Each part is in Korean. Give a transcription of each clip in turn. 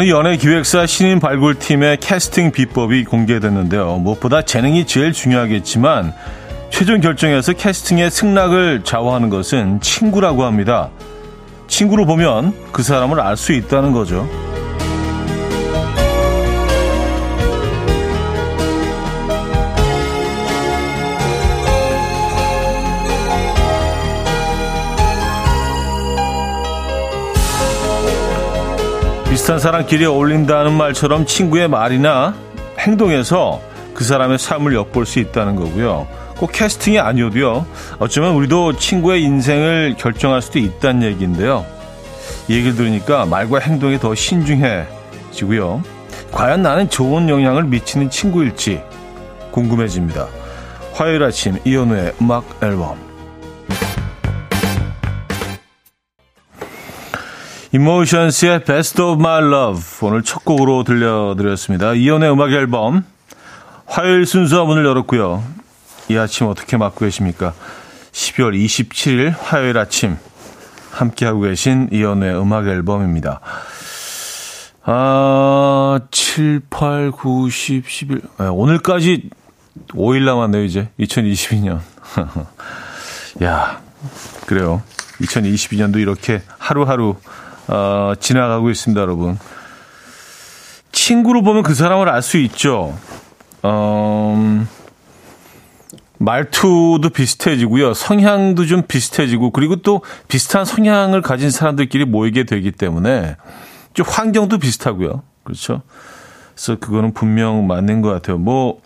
어느 연예 기획사 신인 발굴팀의 캐스팅 비법이 공개됐는데요. 무엇보다 재능이 제일 중요하겠지만 최종 결정에서 캐스팅의 승낙을 좌우하는 것은 친구라고 합니다. 친구로 보면 그 사람을 알 수 있다는 거죠. 비슷한 사람끼리 어울린다는 말처럼 친구의 말이나 행동에서 그 사람의 삶을 엿볼 수 있다는 거고요. 꼭 캐스팅이 아니어도요. 어쩌면 우리도 친구의 인생을 결정할 수도 있다는 얘기인데요. 이 얘기를 들으니까 말과 행동이 더 신중해지고요. 과연 나는 좋은 영향을 미치는 친구일지 궁금해집니다. 화요일 아침 이현우의 음악 앨범 이모션스의 Best of My Love 오늘 첫 곡으로 들려드렸습니다. 이연의 음악 앨범 화요일 순서 문을 열었고요. 이 아침 어떻게 맞고 계십니까? 12월 27일 화요일 아침 함께하고 계신 이연의 음악 앨범입니다. 아, 7, 8, 9, 10, 11. 네, 오늘까지 5일 남았네요, 이제. 2022년. 야, 그래요. 2022년도 이렇게 하루하루 어, 지나가고 있습니다, 여러분. 친구로 보면 그 사람을 알 수 있죠. 어, 말투도 비슷해지고요. 성향도 좀 비슷해지고, 그리고 또 비슷한 성향을 가진 사람들끼리 모이게 되기 때문에 좀 환경도 비슷하고요. 그렇죠. 그래서 그거는 분명 맞는 것 같아요. 뭐,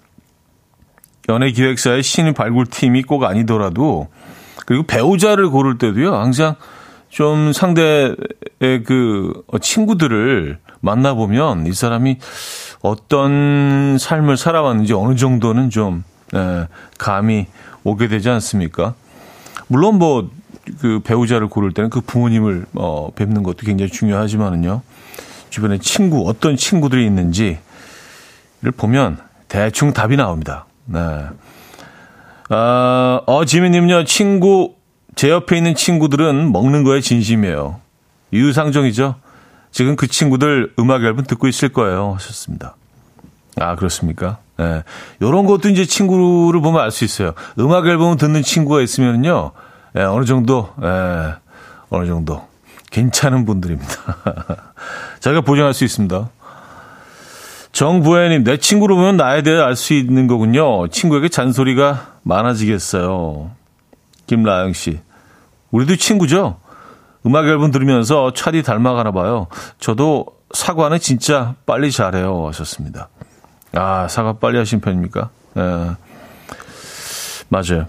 연예 기획사의 신인 발굴팀이 꼭 아니더라도, 그리고 배우자를 고를 때도요, 항상 좀 상대의 그 친구들을 만나보면 이 사람이 어떤 삶을 살아왔는지 어느 정도는 좀 예, 감이 오게 되지 않습니까? 물론 뭐 그 배우자를 고를 때는 그 부모님을 어, 뵙는 것도 굉장히 중요하지만은요. 주변에 친구 어떤 친구들이 있는지를 보면 대충 답이 나옵니다. 네. 아, 어 지민님요 친구 제 옆에 있는 친구들은 먹는 거에 진심이에요. 유상정이죠. 지금 그 친구들 음악 앨범 듣고 있을 거예요. 하셨습니다. 아, 그렇습니까? 예. 네. 요런 것도 이제 친구를 보면 알 수 있어요. 음악 앨범을 듣는 친구가 있으면요. 예, 어느 정도, 예, 어느 정도. 괜찮은 분들입니다. 제가 보장할 수 있습니다. 정부혜님, 내 친구로 보면 나에 대해 알 수 있는 거군요. 친구에게 잔소리가 많아지겠어요. 김라영 씨. 우리도 친구죠? 음악 앨범 들으면서 차디 닮아가나 봐요. 저도 사과는 진짜 빨리 잘해요. 하셨습니다. 아, 사과 빨리 하신 편입니까? 예. 맞아요.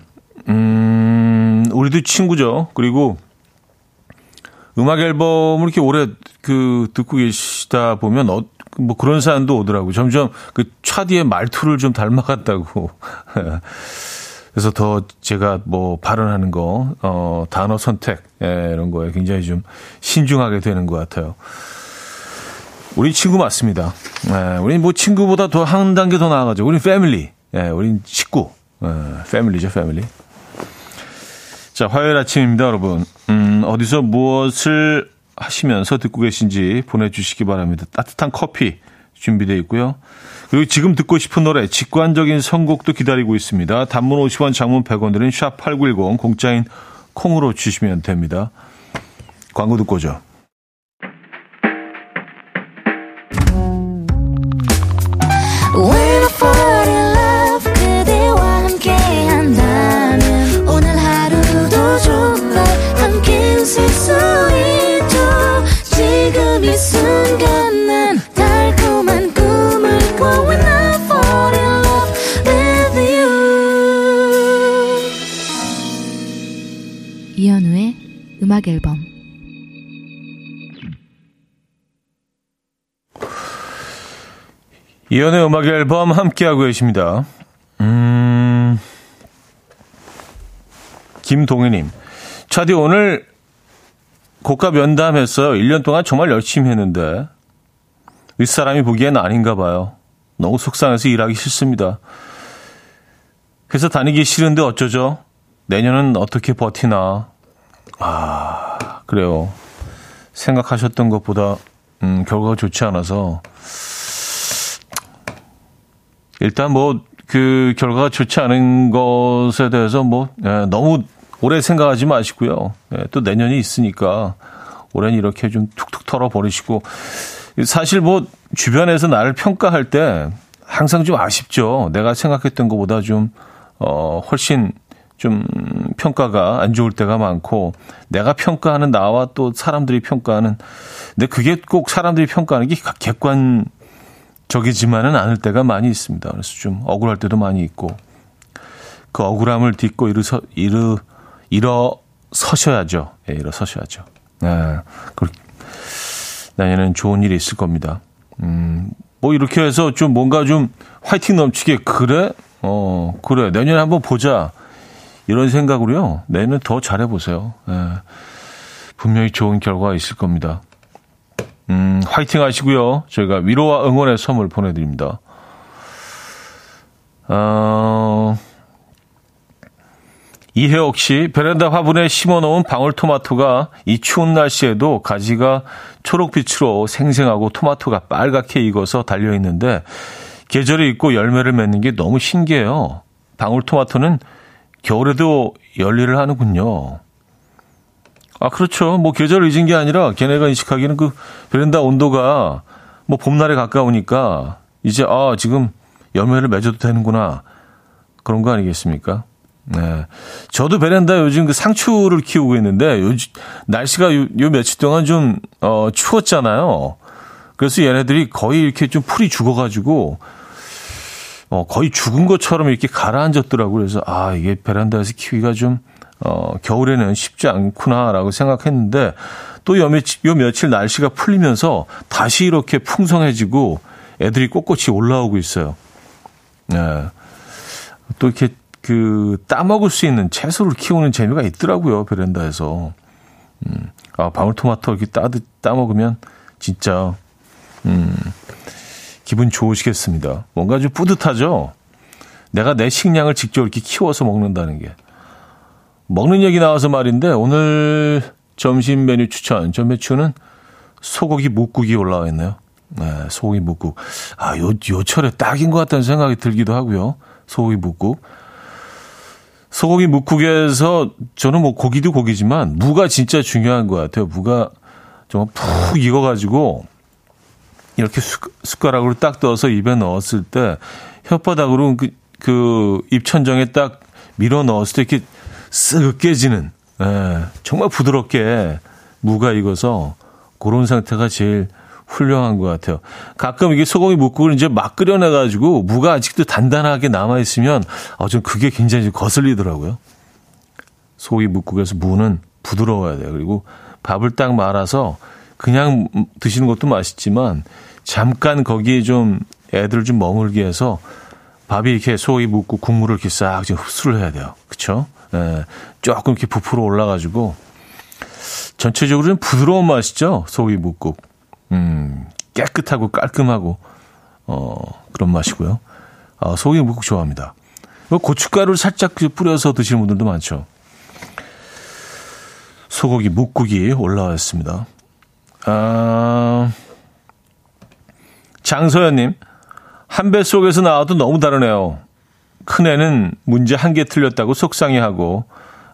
음, 우리도 친구죠. 그리고 음악 앨범을 이렇게 오래 그 듣고 계시다 보면 어, 뭐 그런 사연도 오더라고요. 점점 그 차디의 말투를 좀 닮아갔다고. 그래서 더 제가 뭐 발언하는 거, 어, 단어 선택, 예, 이런 거에 굉장히 좀 신중하게 되는 것 같아요. 우리 친구 맞습니다. 예, 우리 뭐 친구보다 더 한 단계 더 나아가죠. 우리 패밀리. 예, 우린 식구. 예, 패밀리죠, 패밀리. 자, 화요일 아침입니다, 여러분. 음, 어디서 무엇을 하시면서 듣고 계신지 보내주시기 바랍니다. 따뜻한 커피 준비되어 있고요. 그리고 지금 듣고 싶은 노래 직관적인 선곡도 기다리고 있습니다. 단문 50원, 장문 100원 들은 샵8910 공짜인 콩으로 주시면 됩니다. 광고 듣고 오죠. 음악 앨범 이연의 음악 앨범 함께하고 계십니다. 음, 김동희님. 차디 오늘 고가 면담했어요. 1년 동안 정말 열심히 했는데, 윗사람이 보기엔 아닌가 봐요. 너무 속상해서 일하기 싫습니다. 회사 다니기 싫은데 어쩌죠? 내년은 어떻게 버티나. 아, 그래요. 생각하셨던 것보다, 음, 결과가 좋지 않아서 일단 뭐 그 결과가 좋지 않은 것에 대해서 뭐 예, 너무 오래 생각하지 마시고요. 예, 또 내년이 있으니까 올해는 이렇게 좀 툭툭 털어 버리시고 사실 뭐 주변에서 나를 평가할 때 항상 좀 아쉽죠. 내가 생각했던 것보다 좀, 어, 훨씬 좀 평가가 안 좋을 때가 많고 내가 평가하는 나와 또 사람들이 평가하는 근데 그게 꼭 사람들이 평가하는 게 객관적이지만은 않을 때가 많이 있습니다. 그래서 좀 억울할 때도 많이 있고 그 억울함을 딛고 일어서 일어 일어서셔야죠. 예, 일어서셔야죠. 네. 내년에는 좋은 일이 있을 겁니다. 음, 뭐 이렇게 해서 좀 뭔가 좀 화이팅 넘치게 그래? 어, 그래. 내년에 한번 보자. 이런 생각으로요. 내년 더 잘해보세요. 예. 분명히 좋은 결과가 있을 겁니다. 음, 화이팅 하시고요. 저희가 위로와 응원의 선물 보내드립니다. 어, 이혜옥 씨, 베란다 화분에 심어놓은 방울토마토가 이 추운 날씨에도 가지가 초록빛으로 생생하고 토마토가 빨갛게 익어서 달려있는데 계절이 있고 열매를 맺는 게 너무 신기해요. 방울토마토는 겨울에도 열일을 하는군요. 아, 그렇죠. 뭐 계절을 잊은 게 아니라 걔네가 인식하기는 그 베란다 온도가 뭐 봄날에 가까우니까 이제 아, 지금 열매를 맺어도 되는구나. 그런 거 아니겠습니까? 네. 저도 베란다 요즘 그 상추를 키우고 있는데 요 날씨가 요, 요 며칠 동안 좀 어, 추웠잖아요. 그래서 얘네들이 거의 이렇게 좀 풀이 죽어가지고 어, 거의 죽은 것처럼 이렇게 가라앉았더라고요. 그래서 아 이게 베란다에서 키우기가 좀 어, 겨울에는 쉽지 않구나라고 생각했는데 또 요 며칠, 날씨가 풀리면서 다시 이렇게 풍성해지고 애들이 꼿꼿이 올라오고 있어요. 네. 또 이렇게 그 따먹을 수 있는 채소를 키우는 재미가 있더라고요 베란다에서. 음, 아 방울토마토 이렇게 따 따먹으면 진짜 음, 기분 좋으시겠습니다. 뭔가 좀 뿌듯하죠. 내가 내 식량을 직접 이렇게 키워서 먹는다는 게. 먹는 얘기 나와서 말인데 오늘 점심 메뉴 추천 전매추는 소고기 묵국이 올라와 있네요. 네, 소고기 묵국. 아, 요, 요 철에 딱인 것 같다는 생각이 들기도 하고요. 소고기 묵국. 소고기 묵국에서 저는 뭐 고기도 고기지만 무가 진짜 중요한 것 같아요. 무가 정말 푹 익어가지고 이렇게 숟가락으로 딱 떠서 입에 넣었을 때 혓바닥으로 그, 그 입천정에 딱 밀어 넣었을 때 이렇게 쓱 깨지는 예, 정말 부드럽게 무가 익어서 그런 상태가 제일 훌륭한 것 같아요. 가끔 이게 소고기 묵국을 이제 막 끓여내가지고 무가 아직도 단단하게 남아있으면, 어, 좀 그게 굉장히 거슬리더라고요. 소고기 묵국에서 무는 부드러워야 돼요. 그리고 밥을 딱 말아서 그냥 드시는 것도 맛있지만, 잠깐 거기에 좀 애들 좀 머물게 해서 밥이 이렇게 소고기 묵국 국물을 이렇게 싹좀 흡수를 해야 돼요. 그쵸? 예, 조금 이렇게 부풀어 올라가지고, 전체적으로 좀 부드러운 맛이죠. 소고기 묵국. 음, 깨끗하고 깔끔하고, 어, 그런 맛이고요. 아, 소고기 묵국 좋아합니다. 고춧가루를 살짝 그 뿌려서 드시는 분들도 많죠. 소고기 묵국이 올라왔습니다. 아, 장소연님, 한 배 속에서 나와도 너무 다르네요. 큰애는 문제 한 개 틀렸다고 속상해하고,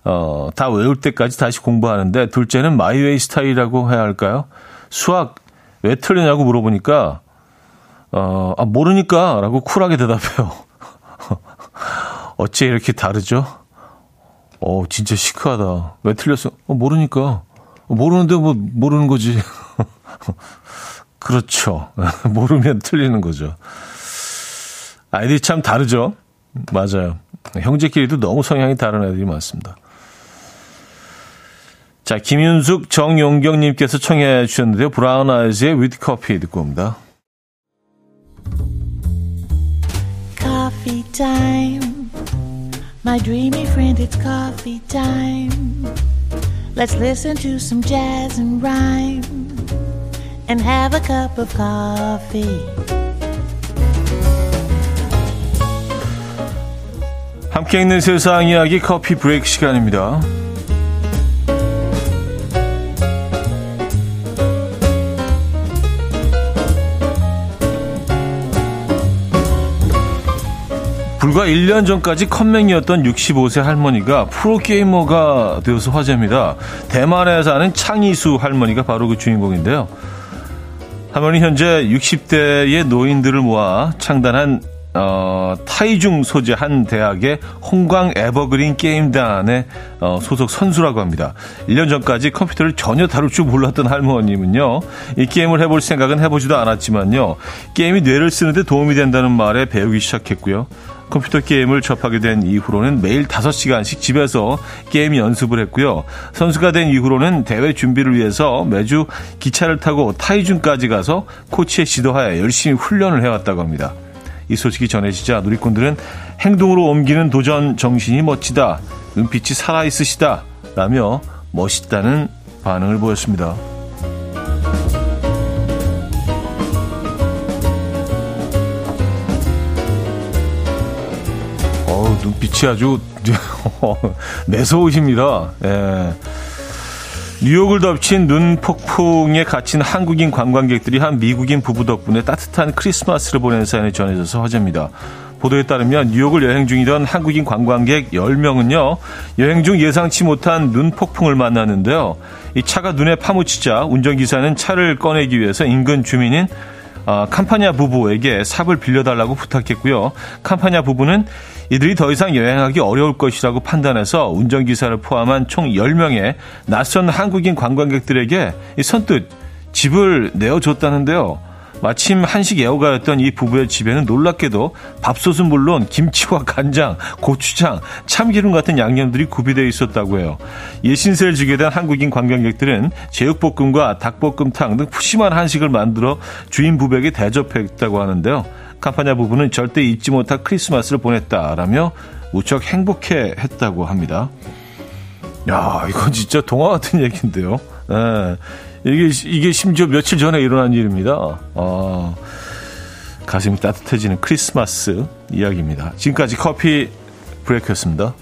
어, 다 외울 때까지 다시 공부하는데, 둘째는 마이웨이 스타일이라고 해야 할까요? 수학 왜 틀리냐고 물어보니까 어, 아, 모르니까 라고 쿨하게 대답해요. 어째 이렇게 다르죠? 어, 진짜 시크하다. 왜 틀렸어? 어, 모르니까. 어, 모르는데 뭐, 모르는 거지. 그렇죠. 모르면 틀리는 거죠. 아이들이 참 다르죠? 맞아요. 형제끼리도 너무 성향이 다른 애들이 많습니다. 자, 김윤숙, 정용경님께서 청해 주셨는데요. Brown Eyes의 With Coffee 듣고 옵니다. Coffee time. My dreamy friend, it's coffee time. Let's listen to some jazz and rhyme and have a cup of coffee. 함께 있는 세상 이야기 커피 브레이크 시간입니다. 불과 1년 전까지 컴맹이었던 65세 할머니가 프로게이머가 되어서 화제입니다. 대만에 사는 창희수 할머니가 바로 그 주인공인데요. 할머니 현재 60대의 노인들을 모아 창단한 어, 타이중 소재 한 대학의 홍광 에버그린 게임단의 어, 소속 선수라고 합니다. 1년 전까지 컴퓨터를 전혀 다룰 줄 몰랐던 할머님은요, 이 게임을 해볼 생각은 해보지도 않았지만요, 게임이 뇌를 쓰는데 도움이 된다는 말에 배우기 시작했고요. 컴퓨터 게임을 접하게 된 이후로는 매일 5시간씩 집에서 게임 연습을 했고요. 선수가 된 이후로는 대회 준비를 위해서 매주 기차를 타고 타이중까지 가서 코치의 지도하에 열심히 훈련을 해왔다고 합니다. 이 소식이 전해지자 누리꾼들은 행동으로 옮기는 도전 정신이 멋지다. 눈빛이 살아있으시다. 라며 멋있다는 반응을 보였습니다. 어 눈빛이 아주 매서우십니다. 예. 뉴욕을 덮친 눈 폭풍에 갇힌 한국인 관광객들이 한 미국인 부부 덕분에 따뜻한 크리스마스를 보내는 사연이 전해져서 화제입니다. 보도에 따르면 뉴욕을 여행 중이던 한국인 관광객 10명은요, 여행 중 예상치 못한 눈 폭풍을 만났는데요. 이 차가 눈에 파묻히자 운전기사는 차를 꺼내기 위해서 인근 주민인 어, 캄파냐 부부에게 삽을 빌려달라고 부탁했고요. 캄파냐 부부는 이들이 더 이상 여행하기 어려울 것이라고 판단해서 운전기사를 포함한 총 10명의 낯선 한국인 관광객들에게 선뜻 집을 내어줬다는데요. 마침 한식 애호가였던 이 부부의 집에는 놀랍게도 밥솥은 물론 김치와 간장, 고추장, 참기름 같은 양념들이 구비되어 있었다고 해요. 예신세를 지게 된 한국인 관광객들은 제육볶음과 닭볶음탕 등 푸짐한 한식을 만들어 주인 부부에게 대접했다고 하는데요. 캄파냐 부부는 절대 잊지 못할 크리스마스를 보냈다라며 무척 행복해 했다고 합니다. 야, 이건 진짜 동화 같은 얘기인데요. 예. 이게, 이게 심지어 며칠 전에 일어난 일입니다. 아, 가슴이 따뜻해지는 크리스마스 이야기입니다. 지금까지 커피 브레이크였습니다.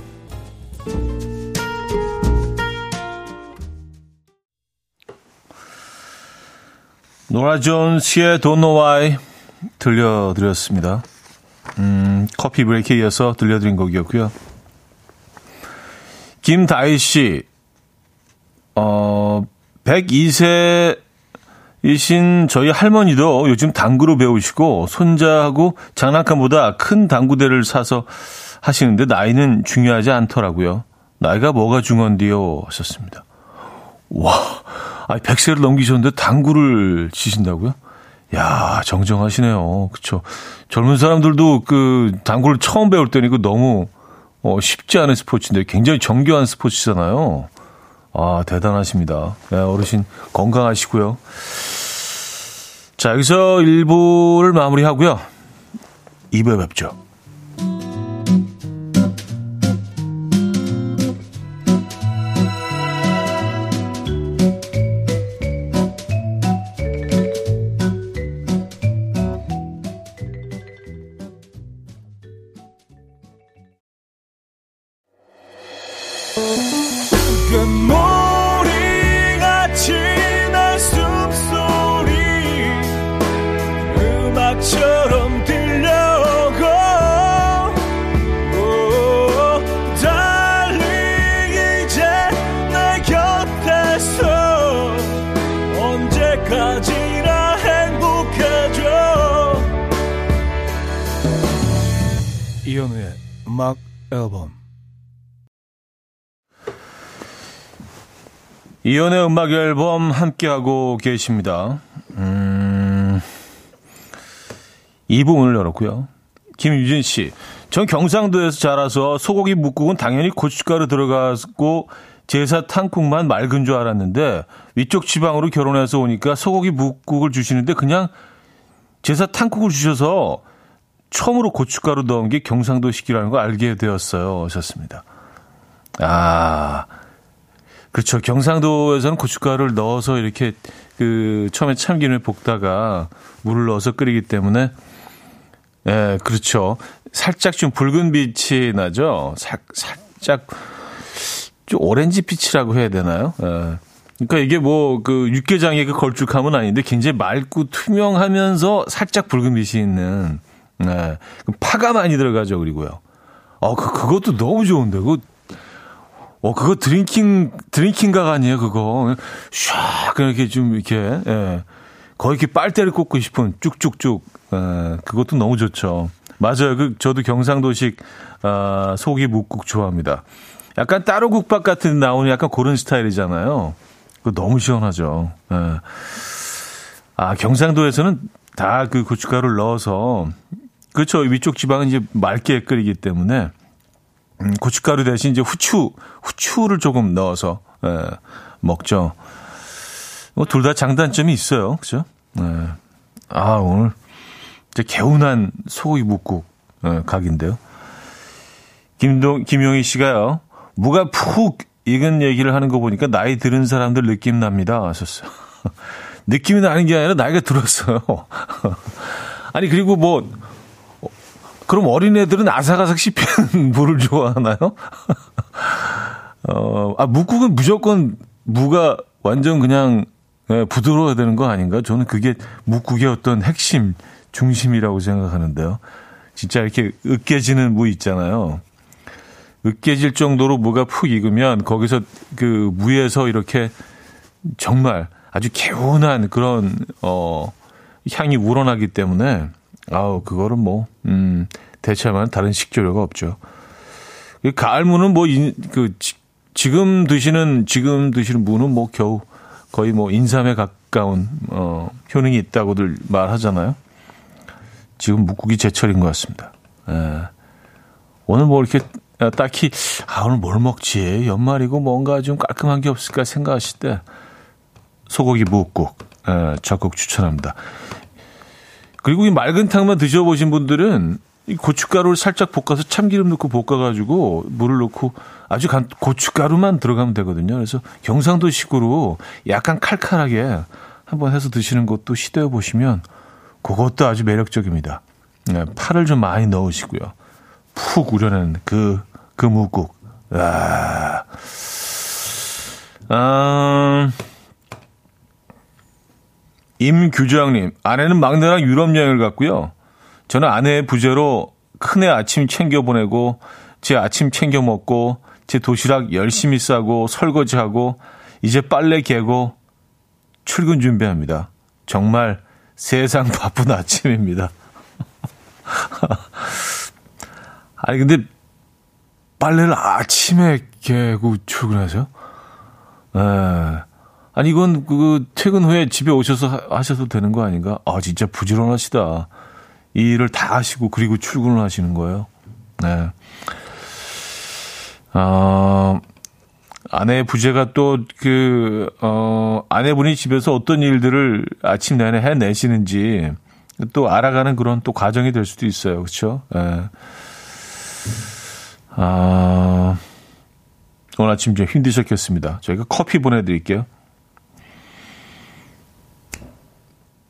노라 존스의 Don't Know Why 들려드렸습니다. 음, 커피 브레이크에 이어서 들려드린 곡이었고요. 김다희 씨, 어, 102세이신 저희 할머니도 요즘 당구로 배우시고 손자하고 장난감보다 큰 당구대를 사서 하시는데 나이는 중요하지 않더라고요. 나이가 뭐가 중요한데요? 하셨습니다. 와, 아니, 100세를 넘기셨는데 당구를 치신다고요? 야, 정정하시네요. 그쵸. 젊은 사람들도 그 당구를 처음 배울 때는 이거 너무 어, 쉽지 않은 스포츠인데 굉장히 정교한 스포츠잖아요. 아, 대단하십니다. 네, 어르신 건강하시고요. 자, 여기서 1부를 마무리하고요. 2부에 뵙죠. 이연의 음악 앨범 함께하고 계십니다. 음, 2부 문을 열었고요. 김유진 씨, 전 경상도에서 자라서 소고기 묵국은 당연히 고춧가루 들어가고 제사 탕국만 맑은 줄 알았는데 위쪽 지방으로 결혼해서 오니까 소고기 묵국을 주시는데 그냥 제사 탕국을 주셔서 처음으로 고춧가루 넣은 게 경상도식이라는 걸 알게 되었어요. 하셨습니다. 아, 그렇죠. 경상도에서는 고춧가루를 넣어서 이렇게 그 처음에 참기름을 볶다가 물을 넣어서 끓이기 때문에 예, 그렇죠. 살짝 좀 붉은 빛이 나죠. 살, 살짝 좀 오렌지 빛이라고 해야 되나요? 예. 그러니까 이게 뭐 그 육개장의 그 걸쭉함은 아닌데 굉장히 맑고 투명하면서 살짝 붉은 빛이 있는 네. 파가 많이 들어가죠, 그리고요. 어, 그, 그것도 너무 좋은데, 그거, 어, 그거 drinking, drinking각 아니에요, 그거. 샥, 이렇게 좀, 이렇게, 예. 거의 이렇게 빨대를 꽂고 싶은 쭉쭉쭉. 예, 그것도 너무 좋죠. 맞아요. 그, 저도 경상도식, 아, 소고기 묵국 좋아합니다. 약간 따로 국밥 같은 나오는 약간 그런 스타일이잖아요. 그 너무 시원하죠. 예. 아, 경상도에서는 다 그 고춧가루를 넣어서 그렇죠. 위쪽 지방은 이제 맑게 끓이기 때문에 음, 고춧가루 대신 이제 후추, 후추를 조금 넣어서 예, 먹죠. 뭐 둘 다 장단점이 있어요. 그죠? 예. 아, 오늘 이제 개운한 소고기 묵국 예, 각인데요. 김동, 김용희 씨가요. 무가 푹 익은 얘기를 하는 거 보니까 나이 들은 사람들 느낌 납니다. 하셨어요. 느낌이 나는 게 아니라 나이가 들었어요. 아니, 그리고 뭐, 그럼 어린애들은 아삭아삭 씹히는 물을 좋아하나요? 어, 아, 묵국은 무조건 무가 완전 그냥 예, 부드러워야 되는 거 아닌가? 저는 그게 묵국의 어떤 핵심, 중심이라고 생각하는데요. 진짜 이렇게 으깨지는 무 있잖아요. 으깨질 정도로 무가 푹 익으면 거기서 그 무에서 이렇게 정말 아주 개운한 그런 어 향이 우러나기 때문에 아우 그거는 뭐 음, 대체하면 다른 식재료가 없죠. 가을 무는 뭐그 지금 드시는 지금 드시는 무는 뭐 겨우 거의 뭐 인삼에 가까운 어 효능이 있다고들 말하잖아요. 지금 묵국이 제철인 것 같습니다. 예. 오늘 뭐 이렇게 딱히 아 오늘 뭘 먹지 연말이고 뭔가 좀 깔끔한 게 없을까 생각하실 때 소고기 묵국 예, 적극 추천합니다. 그리고 이 맑은 탕만 드셔보신 분들은 이 고춧가루를 살짝 볶아서 참기름 넣고 볶아가지고 물을 넣고 아주 간 고춧가루만 들어가면 되거든요. 그래서 경상도식으로 약간 칼칼하게 한번 해서 드시는 것도 시도해 보시면 그것도 아주 매력적입니다. 네, 파를 좀 많이 넣으시고요. 푹 우려낸 그, 그 묵국. 아, 아, 임규정님, 아내는 막내랑 유럽 여행을 갔고요. 저는 아내의 부재로 큰애 아침 챙겨 보내고 제 아침 챙겨 먹고 제 도시락 열심히 싸고 설거지하고 이제 빨래 개고 출근 준비합니다. 정말 세상 바쁜 아침입니다. 아니 근데 빨래를 아침에 개고 출근하세요? 에. 예. 아니 이건 그 퇴근 후에 집에 오셔서 하셔도 되는 거 아닌가? 아 진짜 부지런하시다. 이 일을 다 하시고 그리고 출근을 하시는 거예요. 네. 어, 아내의 부재가 또 그, 어, 아내분이 집에서 어떤 일들을 아침 내내 해내시는지 또 알아가는 그런 또 과정이 될 수도 있어요. 그렇죠? 예. 아, 오늘 아침 좀 힘드셨겠습니다. 저희가 커피 보내드릴게요.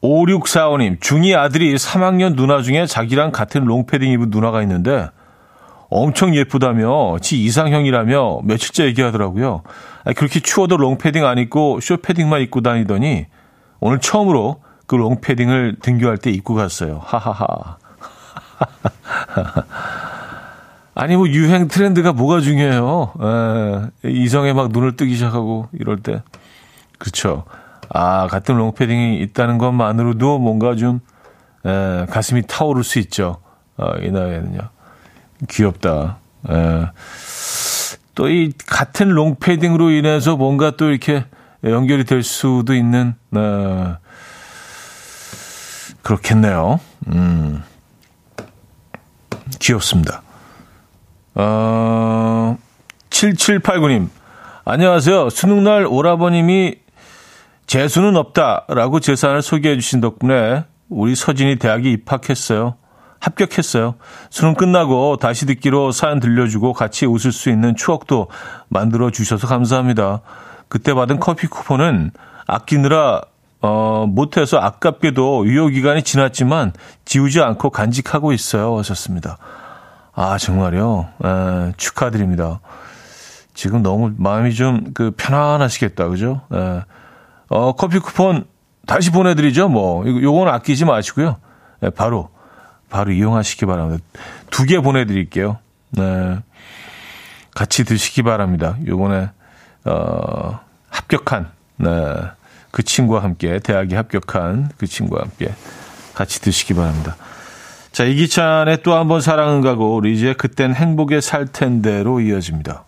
5645님, 중2 아들이 3학년 누나 중에 자기랑 같은 롱패딩 입은 누나가 있는데 엄청 예쁘다며 지 이상형이라며 며칠째 얘기하더라고요. 그렇게 추워도 롱패딩 안 입고 쇼패딩만 입고 다니더니 오늘 처음으로 그 롱패딩을 등교할 때 입고 갔어요. 하하하. 아니 뭐 유행 트렌드가 뭐가 중요해요. 에, 이성에 막 눈을 뜨기 시작하고 이럴 때. 그렇죠. 아, 같은 롱패딩이 있다는 것만으로도 뭔가 좀, 에, 가슴이 타오를 수 있죠. 어, 이 나이에는요. 귀엽다. 에. 또이 같은 롱패딩으로 인해서 뭔가 또 이렇게 연결이 될 수도 있는, 어, 그렇겠네요. 음. 귀엽습니다. 어, 7789님. 안녕하세요. 수능날 오라버님이 재수는 없다라고 제 사연을 소개해 주신 덕분에 우리 서진이 대학에 입학했어요. 합격했어요. 수능 끝나고 다시 듣기로 사연 들려주고 같이 웃을 수 있는 추억도 만들어 주셔서 감사합니다. 그때 받은 커피 쿠폰은 아끼느라 어, 못해서 아깝게도 유효기간이 지났지만 지우지 않고 간직하고 있어요. 하셨습니다. 아, 정말요? 에, 축하드립니다. 지금 너무 마음이 좀 그 편안하시겠다. 그죠? 에, 어, 커피 쿠폰 다시 보내드리죠. 뭐, 요건 아끼지 마시고요. 네, 바로, 바로 이용하시기 바랍니다. 두 개 보내드릴게요. 네. 같이 드시기 바랍니다. 요번에, 어, 합격한, 네. 그 친구와 함께, 대학에 합격한 그 친구와 함께 같이 드시기 바랍니다. 자, 이기찬의 또 한 번 사랑은 가고, 리즈의 그땐 행복에 살 텐데로 이어집니다.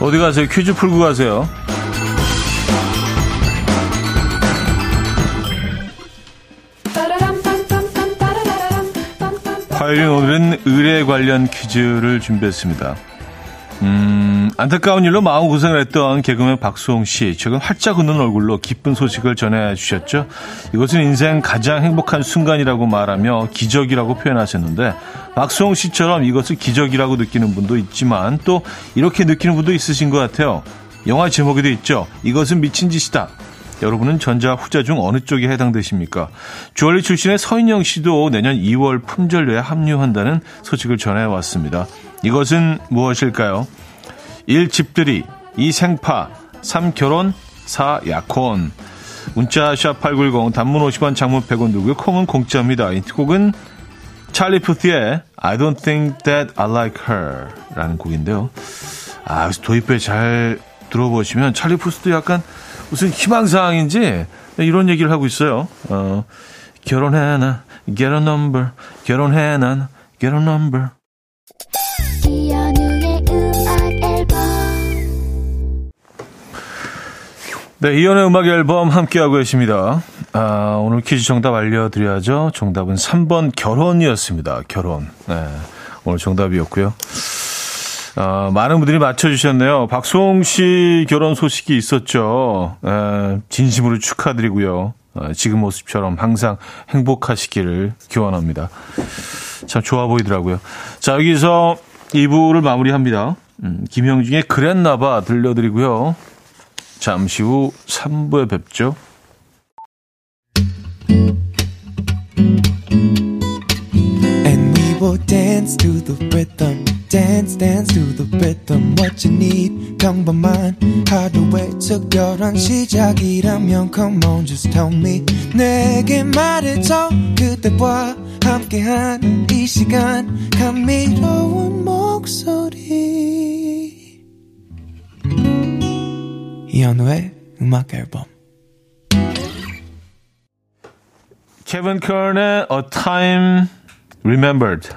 어디 가세요? 퀴즈 풀고 가세요. 화요일 오늘은 의뢰 관련 퀴즈를 준비했습니다. 음, 안타까운 일로 마음고생을 했던 개그맨 박수홍 씨. 최근 활짝 웃는 얼굴로 기쁜 소식을 전해주셨죠. 이것은 인생 가장 행복한 순간이라고 말하며 기적이라고 표현하셨는데, 박수홍 씨처럼 이것을 기적이라고 느끼는 분도 있지만, 또 이렇게 느끼는 분도 있으신 것 같아요. 영화 제목에도 있죠. 이것은 미친 짓이다. 여러분은 전자 후자 중 어느 쪽에 해당되십니까? 주얼리 출신의 서인영 씨도 내년 2월 품절료에 합류한다는 소식을 전해왔습니다. 이것은 무엇일까요? 1. 집들이 2. 생파 3. 결혼 4. 약혼 문자 샵8910 단문 50원 장문 100원 누구요 콩은 공짜입니다. 이 곡은 찰리 푸트의 I don't think that I like her 라는 곡인데요. 아, 도입부에 잘 들어보시면 찰리 푸트도 약간 무슨 희망사항인지 이런 얘기를 하고 있어요. 어, 결혼해 나 get a number 결혼해 난 get a number 네, 이연의 음악 앨범 함께하고 계십니다. 아, 오늘 퀴즈 정답 알려드려야죠. 정답은 3번 결혼이었습니다. 결혼. 네, 오늘 정답이었고요. 아, 많은 분들이 맞춰주셨네요. 박송 씨 결혼 소식이 있었죠. 에, 진심으로 축하드리고요. 어, 지금 모습처럼 항상 행복하시기를 기원합니다. 참 좋아 보이더라고요. 자, 여기서 2부를 마무리합니다. 음, 김영중의 그랬나봐 들려드리고요. 잠시 후 3부에 뵙죠. will dance to the rhythm. Dance, dance to the rhythm. What you need, 평범한 하루의 특별한 시작이라면 Come on, just tell me. 내게 말해줘. 그대와 함께한 이 시간. 감미로운 목소리. 이현우의 음악 앨범. 케빈 컬의 A Time Remembered.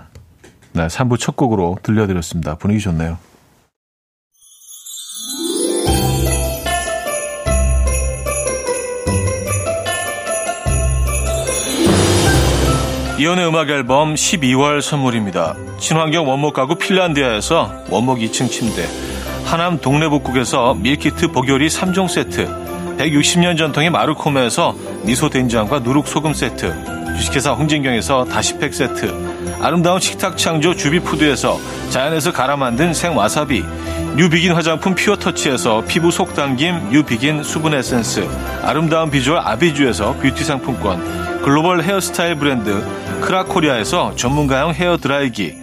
네, 3부 첫 곡으로 들려드렸습니다. 분위기 좋네요. 이연의 음악 앨범 12월 선물입니다. 친환경 원목 가구 핀란디아에서 원목 2층 침대, 하남 동네복국에서 밀키트 복요리 3종 세트, 160년 전통의 마르코메에서 미소 된장과 누룩소금 세트, 주식회사 홍진경에서 다시팩 세트, 아름다운 식탁 창조 주비푸드에서 자연에서 갈아 만든 생와사비, 뉴비긴 화장품 퓨어터치에서 피부 속당김 뉴비긴 수분 에센스, 아름다운 비주얼 아비주에서 뷰티 상품권, 글로벌 헤어스타일 브랜드 크라코리아에서 전문가용 헤어 드라이기,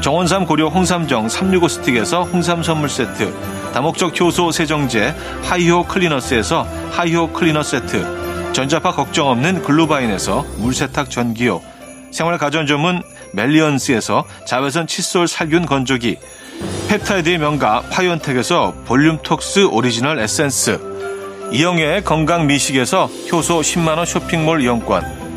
정원삼 고려 홍삼정 365 스틱에서 홍삼 선물 세트, 다목적 효소 세정제 하이호 클리너스에서 하이호 클리너 세트, 전자파 걱정 없는 글루바인에서 물세탁 전기요, 생활 가전 전문 멜리언스에서 자외선 칫솔 살균 건조기, 펩타이드의 명가 파이온텍에서 볼륨톡스 오리지널 에센스, 이영애의 건강 미식에서 효소 10만원 쇼핑몰 이용권,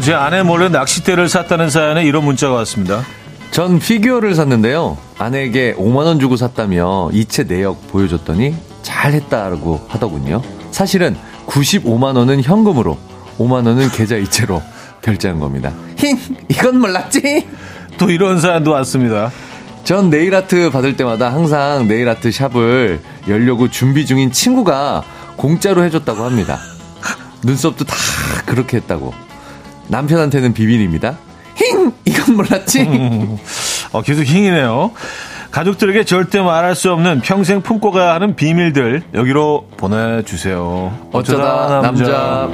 어제 아내 몰래 낚싯대를 샀다는 사연에 이런 문자가 왔습니다. 전 피규어를 샀는데요. 아내에게 5만원 주고 샀다며 이체 내역 보여줬더니 잘했다라고 하더군요. 사실은 95만원은 현금으로, 5만원은 계좌 이체로 결제한 겁니다. 힝! 이건 몰랐지? 또 이런 사연도 왔습니다. 전 네일 아트 받을 때마다 항상 네일 아트 샵을 열려고 준비 중인 친구가 공짜로 해줬다고 합니다. 눈썹도 다 그렇게 했다고. 남편한테는 비밀입니다. 힝! 이건 몰랐지? 어, 계속 힝이네요. 가족들에게 절대 말할 수 없는 평생 품고 가야 하는 비밀들 여기로 보내주세요. 어쩌다 남자. 자,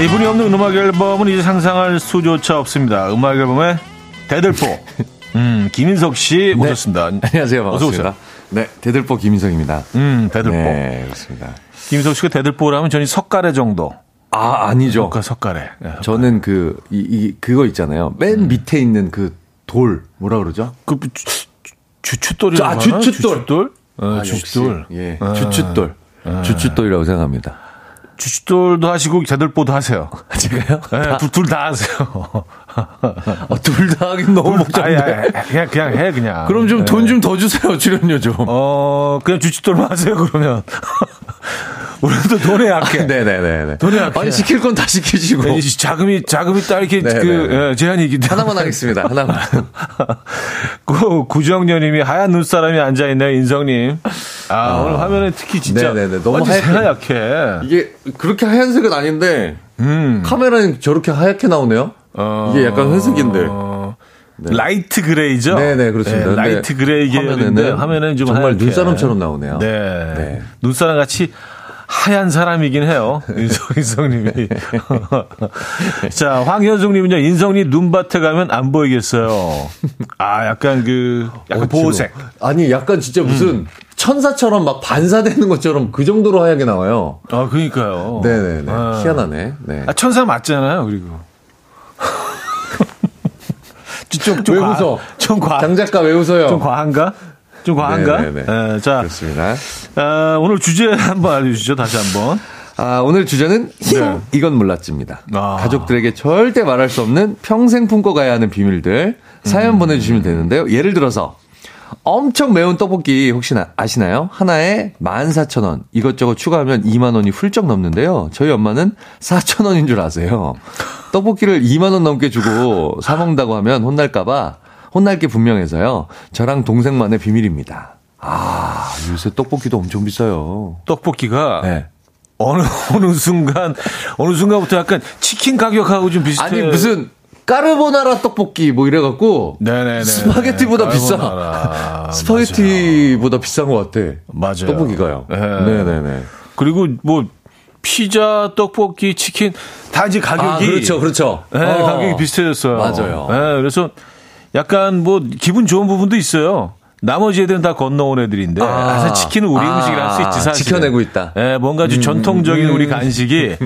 이분이 없는 음악 앨범은 이제 상상할 수조차 없습니다. 음악 앨범의 대들보. 음, 김인석 씨 모셨습니다. 안녕하세요. 어서 반갑습니다. 네, 대들보 김인성입니다. 음, 대들보. 네, 그렇습니다. 김인석 씨가 대들보라면 저는 석가래 정도. 아, 아니죠. 석가, 석가래. 예. 저는 그, 이, 이, 그거 있잖아요. 맨 밑에 있는 그 돌, 뭐라 그러죠? 그, 주, 주춧돌이라고 아? 주춧돌. 주춧돌? 어, 아, 주춧돌. 예, 아. 주춧돌. 주춧돌이라고 생각합니다. 주춧돌도 하시고 대들보도 하세요. 제가요? 네, 둘다 하세요. 어, 둘다 하긴 너무. 아니, 그냥 그냥 해 그냥. 그럼 좀 네. 돈좀 더 주세요, 출연료 좀. 어 그냥 주춧돌만 하세요 그러면. 우리도 돈에 약해. 네네네. 돈이 약해. 아니, 시킬 건 다 시키시고. 이 자금이 자금이 딱 이렇게 네, 그 네, 네. 예, 제한이 있기 때문에. 하나만 하겠습니다, 하나만. 그 구정녀님이 하얀 눈사람이 앉아 있네요 인성님. 아, 오늘 화면에 특히 진짜 네네네, 너무 하얗게. 약해. 이게 그렇게 하얀색은 아닌데, 음. 카메라는 저렇게 하얗게 나오네요. 어, 이게 약간 회색인데. 어, light gray죠? 네네, 그렇습니다. 네, light gray 계열인데 화면에는 화면은 좀 정말 하얗게. 눈사람처럼 나오네요. 네. 네. 눈사람 같이 하얀 사람이긴 해요. 인성, 인성님이. 자, 황현숙님은요, 인성님 눈밭에 가면 안 보이겠어요. 아, 약간 그, 약간 어, 보호색. 지금. 아니, 약간 진짜 무슨 천사처럼 막 반사되는 것처럼 그 정도로 하얗게 나와요. 아, 그니까요. 네네네. 아. 희한하네. 네. 아, 천사 맞잖아요, 그리고. 좀, 좀, 왜 과, 웃어? 좀 과, 장 작가 왜 웃어요? 좀 과한가? 좀 과한가? 네네네. 예, 자, 그렇습니다. 아, 오늘 주제 한번 알려주시죠, 다시 한번. 아, 오늘 주제는 힝! 네. 이건 몰랐지입니다. 아. 가족들에게 절대 말할 수 없는 평생 품고 가야 하는 비밀들 사연 음. 보내주시면 되는데요. 예를 들어서 엄청 매운 떡볶이 혹시 나- 아시나요? 하나에 14,000원. 이것저것 추가하면 2만 원이 훌쩍 넘는데요. 저희 엄마는 4,000원인 줄 아세요. 떡볶이를 2만 원 넘게 주고 사 먹는다고 하면 혼날까 봐 혼날 게 분명해서요. 저랑 동생만의 비밀입니다. 아, 요새 떡볶이도 엄청 비싸요. 떡볶이가 네. 어느 어느 순간 어느 순간부터 약간 치킨 가격하고 좀 비슷해. 아니 무슨 까르보나라 떡볶이 뭐 이래갖고 네네네. 스파게티보다 비싸. 스파게티보다 비싼 것 같아. 맞아요. 떡볶이가요. 네. 네네네. 그리고 뭐 피자, 떡볶이, 치킨 다 이제 가격이 아 그렇죠, 그렇죠. 네, 어. 가격이 비슷해졌어요. 맞아요. 네, 그래서 약간 뭐 기분 좋은 부분도 있어요. 나머지 애들은 다 건너온 애들인데 아. 아, 치킨은 우리 아. 음식이라 할 수 있지 사실. 지켜내고 있다. 네, 뭔가 좀 전통적인 음. 우리 간식이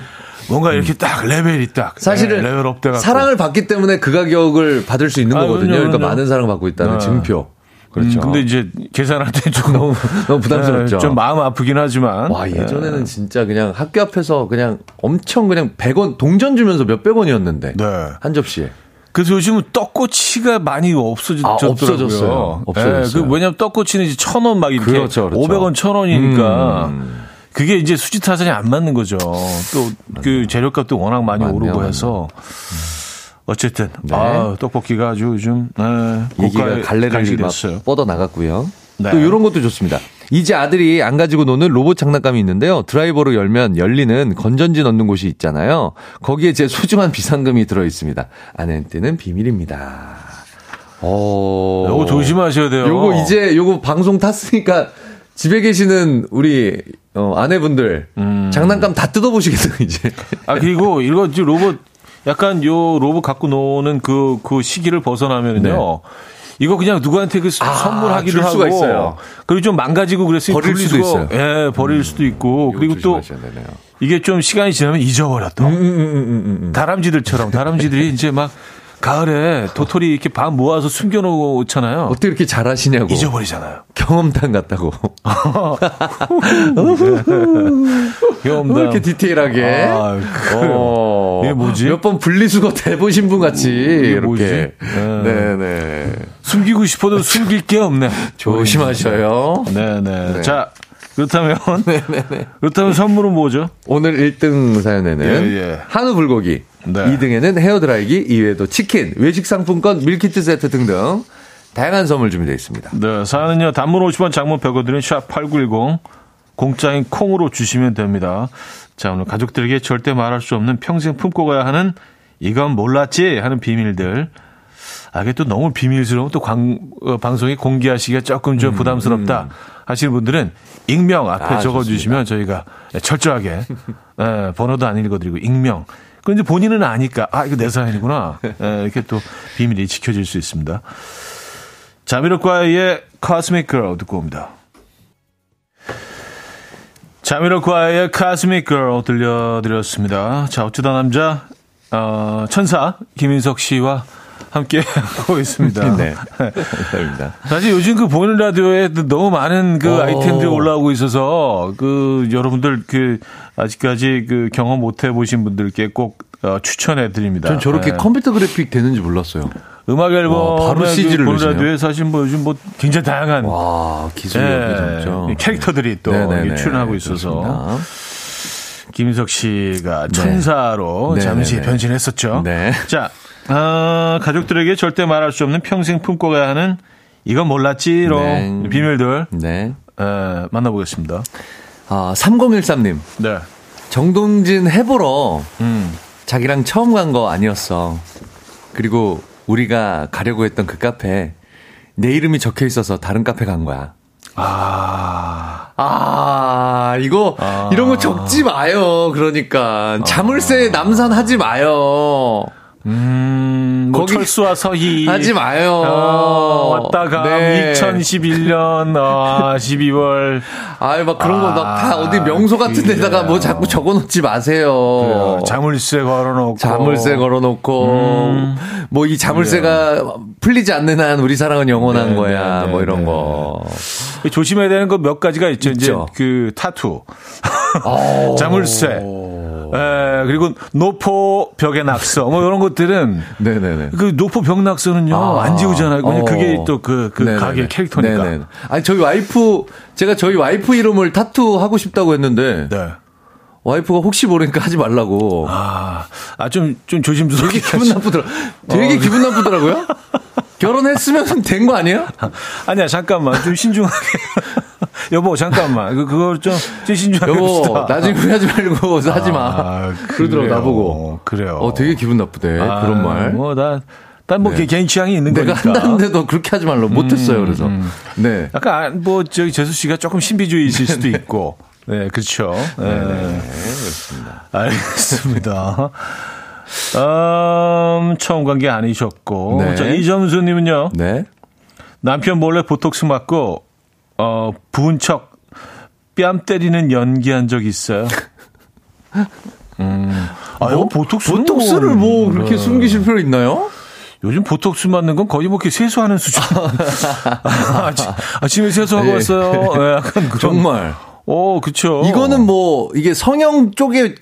뭔가 이렇게 딱 레벨이 딱 사실은 네, level up돼갖고 사랑을 받기 때문에 그 가격을 받을 수 있는 아, 거거든요. 그럼요, 그러니까 그럼요. 많은 사랑을 받고 있다는 네. 증표. 그렇죠. 음, 근데 이제 계산할 때 조금 너무 너무 부담스럽죠. 네, 좀 마음 아프긴 하지만. 와 예전에는 진짜 그냥 학교 앞에서 그냥 엄청 그냥 100원 동전 주면서 몇백 원이었는데 네. 한 접시에. 그래서 요즘은 떡꼬치가 많이 없어졌더라고요. 아, 없어졌어요. 없어졌어요. 그 왜냐면 떡꼬치는 이제 천 원 막 이렇게 그렇죠, 그렇죠. 500원 천 원이니까 음. 그게 이제 수지 타산이 안 맞는 거죠. 또 그 재료값도 워낙 많이 맞네요, 오르고 맞네요. 해서 어쨌든 네. 아, 떡볶이가 아주 요즘 네, 고가의 갈래를 막. 뻗어 나갔고요. 네. 또 이런 것도 좋습니다. 이제 아들이 안 가지고 노는 로봇 장난감이 있는데요. 드라이버로 열면 열리는 건전지 넣는 곳이 있잖아요. 거기에 제 소중한 비상금이 들어 있습니다. 아내한테는 비밀입니다. 어. 요거 조심하셔야 돼요. 요거 이제 요거 방송 탔으니까 집에 계시는 우리 어, 아내분들 음. 장난감 다 뜯어보시겠어요 이제. 아 그리고 이거 로봇 약간 요 로봇 갖고 노는 그그 시기를 벗어나면은요. 네. 이거 그냥 누구한테 그 아, 선물하기도 하고 있어요. 그리고 좀 망가지고 그랬으니 버릴 수도 있어요. 음. 예, 버릴 수도 있고 그리고 또 되네요. 이게 좀 시간이 지나면 잊어버려 또. 음, 다람쥐들처럼 다람쥐들이 이제 막 가을에 도토리 이렇게 반 모아서 숨겨놓잖아요. 어떻게 이렇게 잘하시냐고. 잊어버리잖아요. 경험담 같다고. 경험담. 왜 이렇게 디테일하게? 아. 어, 이게 뭐지? 몇 번 분리수거 대보신 분 같이 이렇게. 뭐지? 네. 네 네. 숨기고 싶어도 숨길 게 없네. 조심하셔요. 네네. 네. 자, 그렇다면. 그렇다면 선물은 뭐죠? 오늘 1등 사연에는 예, 예. 한우 불고기, 네. 2등에는 헤어드라이기, 이외에도 치킨, 외식 상품권, 밀키트 세트 등등 다양한 선물 준비되어 있습니다. 네, 사연은요, 단문 50원, 장문 100원들은 샵8910, 공짜인 콩으로 주시면 됩니다. 자, 오늘 가족들에게 절대 말할 수 없는 평생 품고 가야 하는 이건 몰랐지 하는 비밀들. 아, 이게 또 너무 비밀스러운 또 광, 어, 방송에 공개하시기가 조금 좀 부담스럽다 하시는 분들은 익명 앞에 아, 적어주시면 저희가 철저하게 예, 번호도 안 읽어드리고 익명. 그런데 본인은 아니까 아 이거 내 사연이구나 예, 이렇게 또 비밀이 지켜질 수 있습니다. 자미로과의 Cosmic Girl 듣고 옵니다. 자미로과의 Cosmic Girl 들려드렸습니다. 자, 어쩌다 남자, 어, 천사, 김인석 씨와 함께 하고 있습니다. 네. 감사합니다. 사실 요즘 그 보이는 라디오에 너무 많은 그 오. 아이템들이 올라오고 있어서 그 여러분들 그 아직까지 그 경험 못 해보신 분들께 꼭 어, 추천해 드립니다. 전 저렇게 네. 컴퓨터 그래픽 되는지 몰랐어요. 음악 앨범 와, 바로 CG 를 보는 넣으시네요. 라디오에 사실 뭐 요즘 뭐 굉장히 다양한 와, 기술력이 예, 진짜. 캐릭터들이 또 네네네. 이렇게 출연하고 있어서 그렇습니다. 김인석 씨가 천사로 네. 잠시 네네네. 변신했었죠. 네. 자, 어, 가족들에게 절대 말할 수 없는 평생 품고 가야 하는 이건 몰랐지롱 네. 비밀들 네. 에, 만나보겠습니다. 아, 3013님. 네. 정동진 해보러 음. 자기랑 처음 간 거 아니었어. 그리고 우리가 가려고 했던 그 카페 내 이름이 적혀 있어서 다른 카페 간 거야. 아. 아, 이거 아. 이런 거 적지 마요. 그러니까 자물쇠 남산하지 마요. 음, 뭐 거기- 철수와 서희 하지 마요. 어, 왔다가 네. 2011년 아, 12월 아유, 막 그런 거막다 아, 어디 명소 같은 데다가 뭐 그래요. 자꾸 적어 놓지 마세요. 그래요. 자물쇠 걸어놓고 자물쇠 걸어놓고 음. 뭐이 자물쇠가 풀리지 않는 한 우리 사랑은 영원한 네, 거야 네, 뭐 네, 이런 네. 거 조심해야 되는 거 몇 가지가 있죠. 이제 있죠. 그 타투, 어. 자물쇠, 에, 그리고 노포 벽에 낙서 뭐 이런 것들은 네네네 그 노포 벽 낙서는요 아. 안 지우잖아요. 그냥 어. 그게 또그 그. 가게 캐릭터니까. 네네. 아니 저희 와이프 제가 저희 와이프 이름을 타투 하고 싶다고 했는데 네. 와이프가 혹시 모르니까 하지 말라고 아, 아, 좀, 좀 조심스럽게. 되게 기분 나쁘더라 되게 어, 기분 나쁘더라고요 결혼했으면 된 거 아니에요? 아니야, 잠깐만. 좀 신중하게. 여보, 잠깐만. 그, 그걸 좀, 좀 신중하게. 여보 합시다. 나중에 후회하지 말고 하지 마 아, 그러더라고 그래요. 나보고 그래요. 어 되게 기분 나쁘대 아, 그런 말 뭐, 나, 난뭐 네. 개인 취향이 있는 내가 거니까. 한다는데도 그렇게 하지 말라고 못했어요 그래서 네 약간, 아, 뭐, 저기, 재수 씨가 조금 신비주의이실 수도 있고. 네, 그렇죠. 네, 그렇습니다. 알겠습니다. 음, 처음 간게 아니셨고. 네. 자, 이점수님은요. 네. 남편 몰래 보톡스 맞고, 어, 부은 척, 뺨 때리는 연기한 적 있어요. 음. 아, 이거 보톡스는 보톡스를 뭐 뭐, 그렇게 네. 숨기실 필요 있나요? 요즘 보톡스 맞는 건 거의 뭐 이렇게 세수하는 수준. 아침, 아침에 세수하고 예. 왔어요. 예, 약간 그런. 정말. 오, 그쵸. 이거는 뭐 이게 성형 쪽에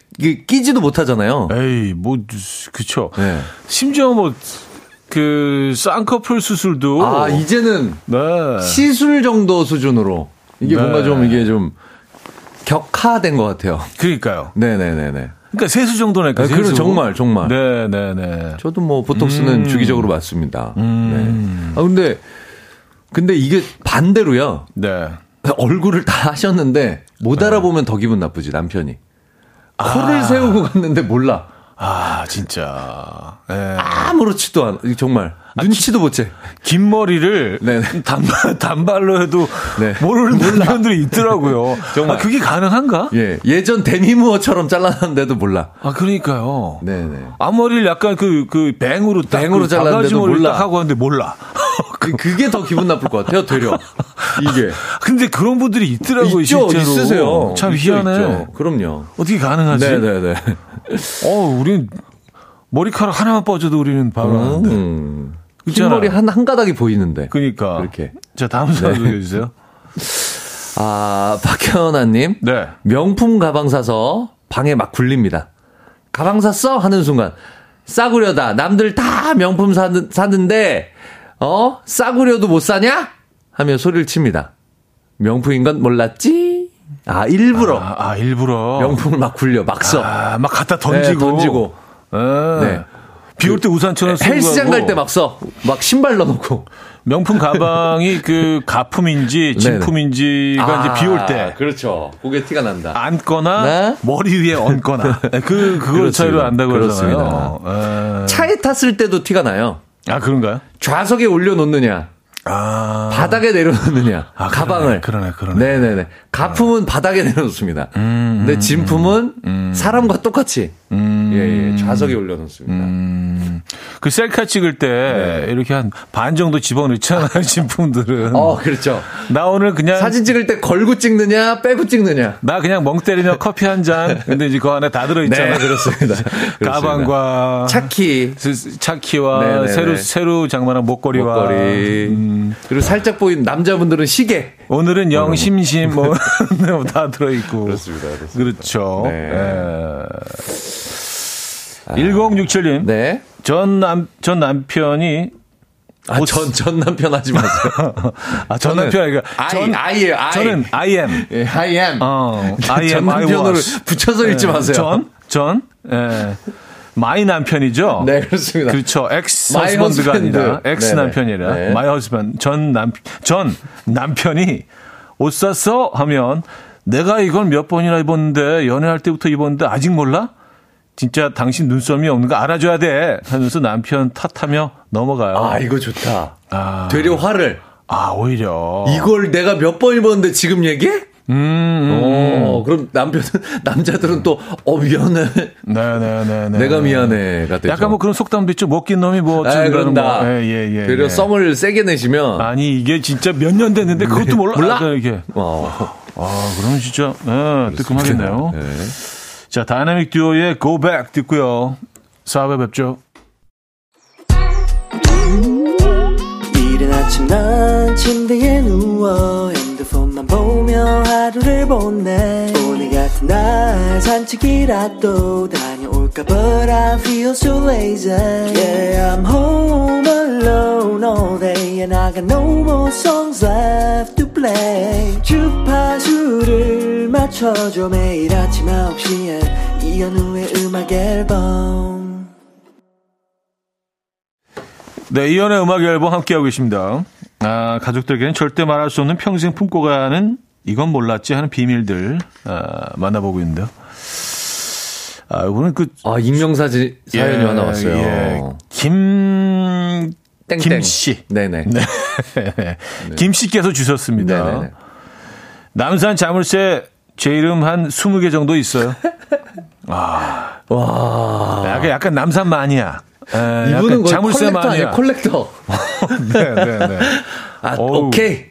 끼지도 못하잖아요. 에이, 뭐, 그쵸. 네. 심지어 뭐, 그, 쌍꺼풀 수술도. 아 이제는 네. 시술 정도 수준으로 이게 네. 뭔가 좀 이게 좀 격화된 것 같아요. 그러니까요. 네네네네. 그러니까 세수 정도니까. 아, 그럼 정말, 정말. 네네네. 저도 뭐 보톡스는 주기적으로 맞습니다. 음. 네. 아, 근데, 근데 이게 반대로요. 네. 얼굴을 다 하셨는데 못 알아보면 더 기분 나쁘지, 남편이. 코를 세우고 갔는데 몰라. 아 진짜. 네. 아무렇지도 않아. 정말. 눈치도 못 채. 긴 머리를 네네. 단발, 단발로 해도 네. 모르는 남편들이 있더라고요. 정말. 아, 그게 가능한가? 예. 예전 데미무어처럼 잘랐는데도 몰라. 아, 그러니까요. 네네. 앞머리를 약간 그, 그, 뱅으로 딱. 뱅으로 그 잘랐는데도 몰라. 딱 하고 하는데 몰라. 그, 그게 더 기분 나쁠 것 같아요, 되려. 이게. 근데 그런 분들이 있더라고요, 있죠, 실제로. 있으세요. 참 있죠, 희한해. 있죠. 그럼요. 어떻게 가능하지? 네네네. 어, 우린 머리카락 하나만 빠져도 우리는 바로. 음. 있잖아. 흰머리 한, 한 가닥이 보이는데. 그러니까. 그렇게. 자, 다음 사연 소개해 주세요. 아, 박현아님. 네. 명품 가방 사서 방에 막 굴립니다. 가방 샀어? 하는 순간. 싸구려다. 남들 다 명품 사는, 사는데, 어? 싸구려도 못 사냐? 하며 소리를 칩니다. 명품인 건 몰랐지? 아, 일부러. 아, 아, 일부러. 명품을 막 굴려, 막 써. 아, 막 갖다 던지고. 네, 던지고. 예. 네. 비올 때 우산처럼 쓰고 헬스장. 갈 때 막 써. 막 신발 넣어놓고. 명품 가방이 그 가품인지 진품인지가 아, 이제 비올 때 그렇죠. 그게 티가 난다. 앉거나 네? 머리 위에 얹거나 네, 그 그걸. 차이로 안다고. 그러잖아요. 예. 차에 탔을 때도 티가 나요. 아 그런가요? 좌석에 올려놓느냐, 아 바닥에 내려놓느냐, 아, 가방을. 그러네, 그러네, 그러네. 네네네. 가품은 바닥에 내려놓습니다. 근데 진품은 사람과 똑같이 음. 예, 예, 좌석에 올려놓습니다. 음, 그 셀카 찍을 때 이렇게 한 반 정도 집어넣잖아요 진품들은. 네. 어, 그렇죠. 나 오늘 그냥 사진 찍을 때 걸고 찍느냐, 빼고 찍느냐. 나 그냥 멍 때리며 커피 한 잔. 근데 이제 그 안에 다 들어 있잖아. 네, 그렇습니다. 가방과 차키, 스- 차키와 네네네. 새로 새로 장만한 목걸이와 목걸이, 음, 그리고 살짝 보이는 남자분들은 시계. 오늘은 영 심심 뭐 다 들어 있고. 그렇습니다, 그렇습니다. 그렇죠. 네. 예. 1067님. 네. 전 남, 전 남편이 아, 전, 전 남편 하지 마세요. 아, 전 남편이 아니라 I, 전, I예요, I. 저는 I am. 예, I am. 어, I am, 전 I 남편으로 was. 붙여서 읽지 예, 마세요. 전, 전, 예. my 남편이죠? 네, 그렇습니다. 그렇죠. ex husband. 아니라 ex 네네. 남편이라 네. my husband 전 남, 전 남편이 옷 샀어 하면 내가 이걸 몇 번이나 입었는데 연애할 때부터 입었는데 아직 몰라? 진짜 당신 눈썹이 없는 거 알아줘야 돼 하면서 남편 탓하며 넘어가요. 아, 이거 좋다. 아, 되려 화를. 아, 오히려 이걸 내가 몇 번 입었는데 지금 얘기해? 음, 음. 어, 그럼 남편은, 남자들은 또, 어, 미안해. 네네네네. 내가 미안해가 되죠. 약간 뭐 그런 속담도 있죠. 먹긴 놈이 뭐 그런다. 뭐. 예, 예, 예. 되려 예. 성을 세게 내시면. 아니 이게 진짜 몇 년 됐는데 그것도 몰라. 몰라? 아, 이게. 어. 아, 그러면 진짜 예, 뜨끔하겠네요. 네. 자, 다이나믹 듀오의 Go Back 듣고요. 4부에 뵙죠. 이른 아침 난 침대에 누워 핸드폰만 보며 하루를 보내 오늘 같은 날 산책이라도 다녀올까 But I feel so lazy Yeah I'm home alone all day And I got no more songs left play 주파수를 맞춰줘 매일 아침 9시에 이현우의 음악 앨범 네, 이연의 음악 앨범 함께하고 계십니다. 아, 가족들에게는 절대 말할 수 없는 평생 품고 가는 이건 몰랐지 하는 비밀들 아, 만나보고 있는데요. 아, 이거는 그 아, 익명사진 사연이 예, 하나 왔어요. 예. 김 땡땡. 김씨. 네네. 네. 김 씨께서 주셨습니다. 네네네. 남산 자물쇠 제 이름 한 20개 정도 있어요. 아. 와. 약간, 약간 남산 마니아. 에, 이분은 거의 자물쇠 마니아. 아니에요? 콜렉터. 네, 네, 네. 아, 어우. 오케이.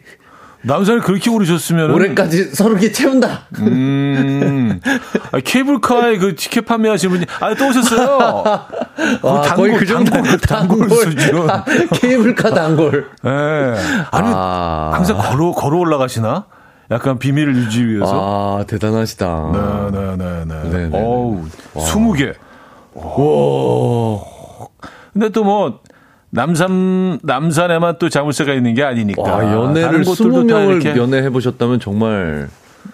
남산을 그렇게 오르셨으면 올해까지 서른 개 채운다. 음. 아, 케이블카에 그 티켓 판매하시는 분이 아, 또 오셨어요. 와, 단골, 거의 그 정도 단골, 단골 수준. 케이블카 단골. 예. 아니, 아. 항상 걸어, 걸어 올라가시나? 약간 비밀을 유지 위해서. 아, 대단하시다. 네네네네. 네네네. 어우, 20개. 오. 근데 또 뭐, 남산, 남산에만 또 자물쇠가 있는 게 아니니까. 와, 연애를 곳들도 다 20명을 이렇게 연애해 보셨다면 정말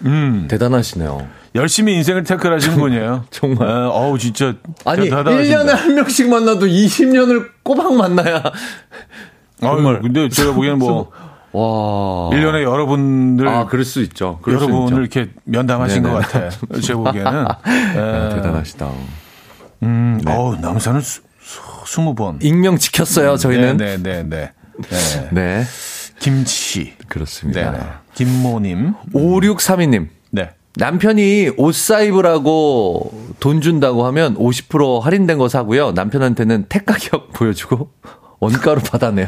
음. 대단하시네요. 열심히 인생을 태클하신 분이에요. 정말. 에, 어우, 진짜. 아니, 대단하십니다. 1년에 한 명씩 만나도 20년을 꼬박 만나야. 정말. 근데 제가 보기에는 뭐, 와. 1년에 여러분들, 아, 그럴 수 있죠. 그럴 수 여러분을 있죠. 이렇게 면담하신 네네. 것 같아요. 제가 보기에는. 야, 에, 대단하시다. 음, 어우, 남산을 수, 수, 20번. 익명 지켰어요, 저희는. 네, 네, 네. 네. 네. 김치. 그렇습니다. 네, 네. 김모님. 5632님. 네. 남편이 옷 사입으라고 돈 준다고 하면 50% 할인된 거 사고요. 남편한테는 택 가격 보여주고 원가로 받아내요.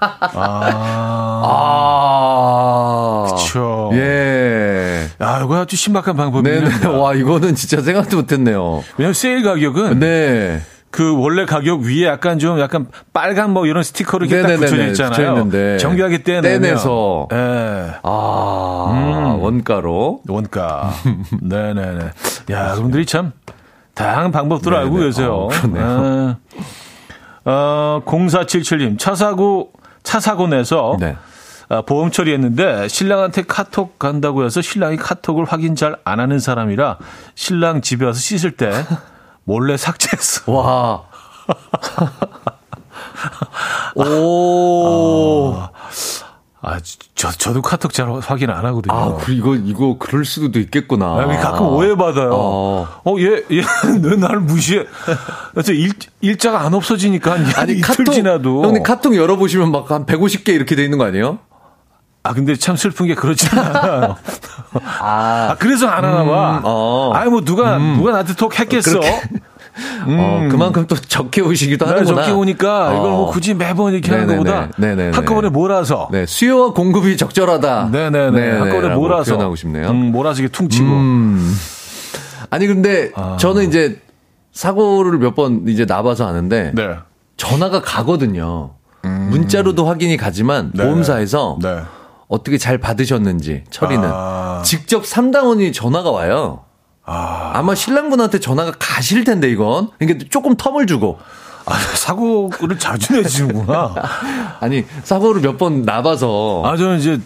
아. 아. 그쵸. 예. 아, 이거 아주 신박한 방법이네요. 와, 이거는 진짜 생각도 못 했네요. 왜냐면 세일 가격은 네. 그 원래 가격 위에 약간 좀 약간 빨간 뭐 이런 스티커로 이렇게 딱 네네네네. 붙여져 있잖아요. 붙여있는데. 정교하게 떼내면 떼내서. 예. 아, 음. 원가로. 원가. 네네네. 야, 여러분들이 참 다양한 방법들을 네네. 알고 계세요. 어. 아, 어, 0477님, 차 사고, 차 사고 내서 네. 아, 보험 처리했는데 신랑한테 카톡 간다고 해서 신랑이 카톡을 확인 잘 안 하는 사람이라 신랑 집에 와서 씻을 때 몰래 삭제했어. 와. 오. 아, 저, 저도 카톡 잘 확인 안 하거든요. 아, 그, 이거, 이거, 그럴 수도 있겠구나. 아, 가끔 오해받아요. 어. 어, 얘, 얘, 왜 나를 무시해? 그래서 일, 일자가 안 없어지니까 한 아니, 카톡. 지나도. 형님 카톡 열어보시면 막 한 150개 이렇게 돼 있는 거 아니에요? 아, 근데 참 슬픈 게 그렇지 않아요. 아. 아, 그래서 안 하나 봐. 어. 아니, 뭐, 누가, 누가 나한테 톡 했겠어? 어, 그만큼 또 적게 오시기도 나 하는구나. 적게 오니까 이걸 뭐 어. 굳이 매번 이렇게 하는 네네네. 것보다 네네네. 한꺼번에 몰아서. 네, 수요와 공급이 적절하다. 네네네. 한꺼번에 라고 몰아서. 표현하고 싶네요. 음, 몰아서 이게 퉁치고. 음. 아니 근데 아. 저는 이제 사고를 몇 번 이제 나봐서 아는데 네. 전화가 가거든요. 문자로도 확인이 가지만 네. 보험사에서 네. 어떻게 잘 받으셨는지 처리는 아. 직접 삼당원이 전화가 와요. 아. 마 신랑분한테 전화가 가실 텐데 이건 그러니까 조금 텀을 주고 아, 사고를 자주 내시는구나. 아니 사고를 몇 번 나봐서 아, 저는 이제,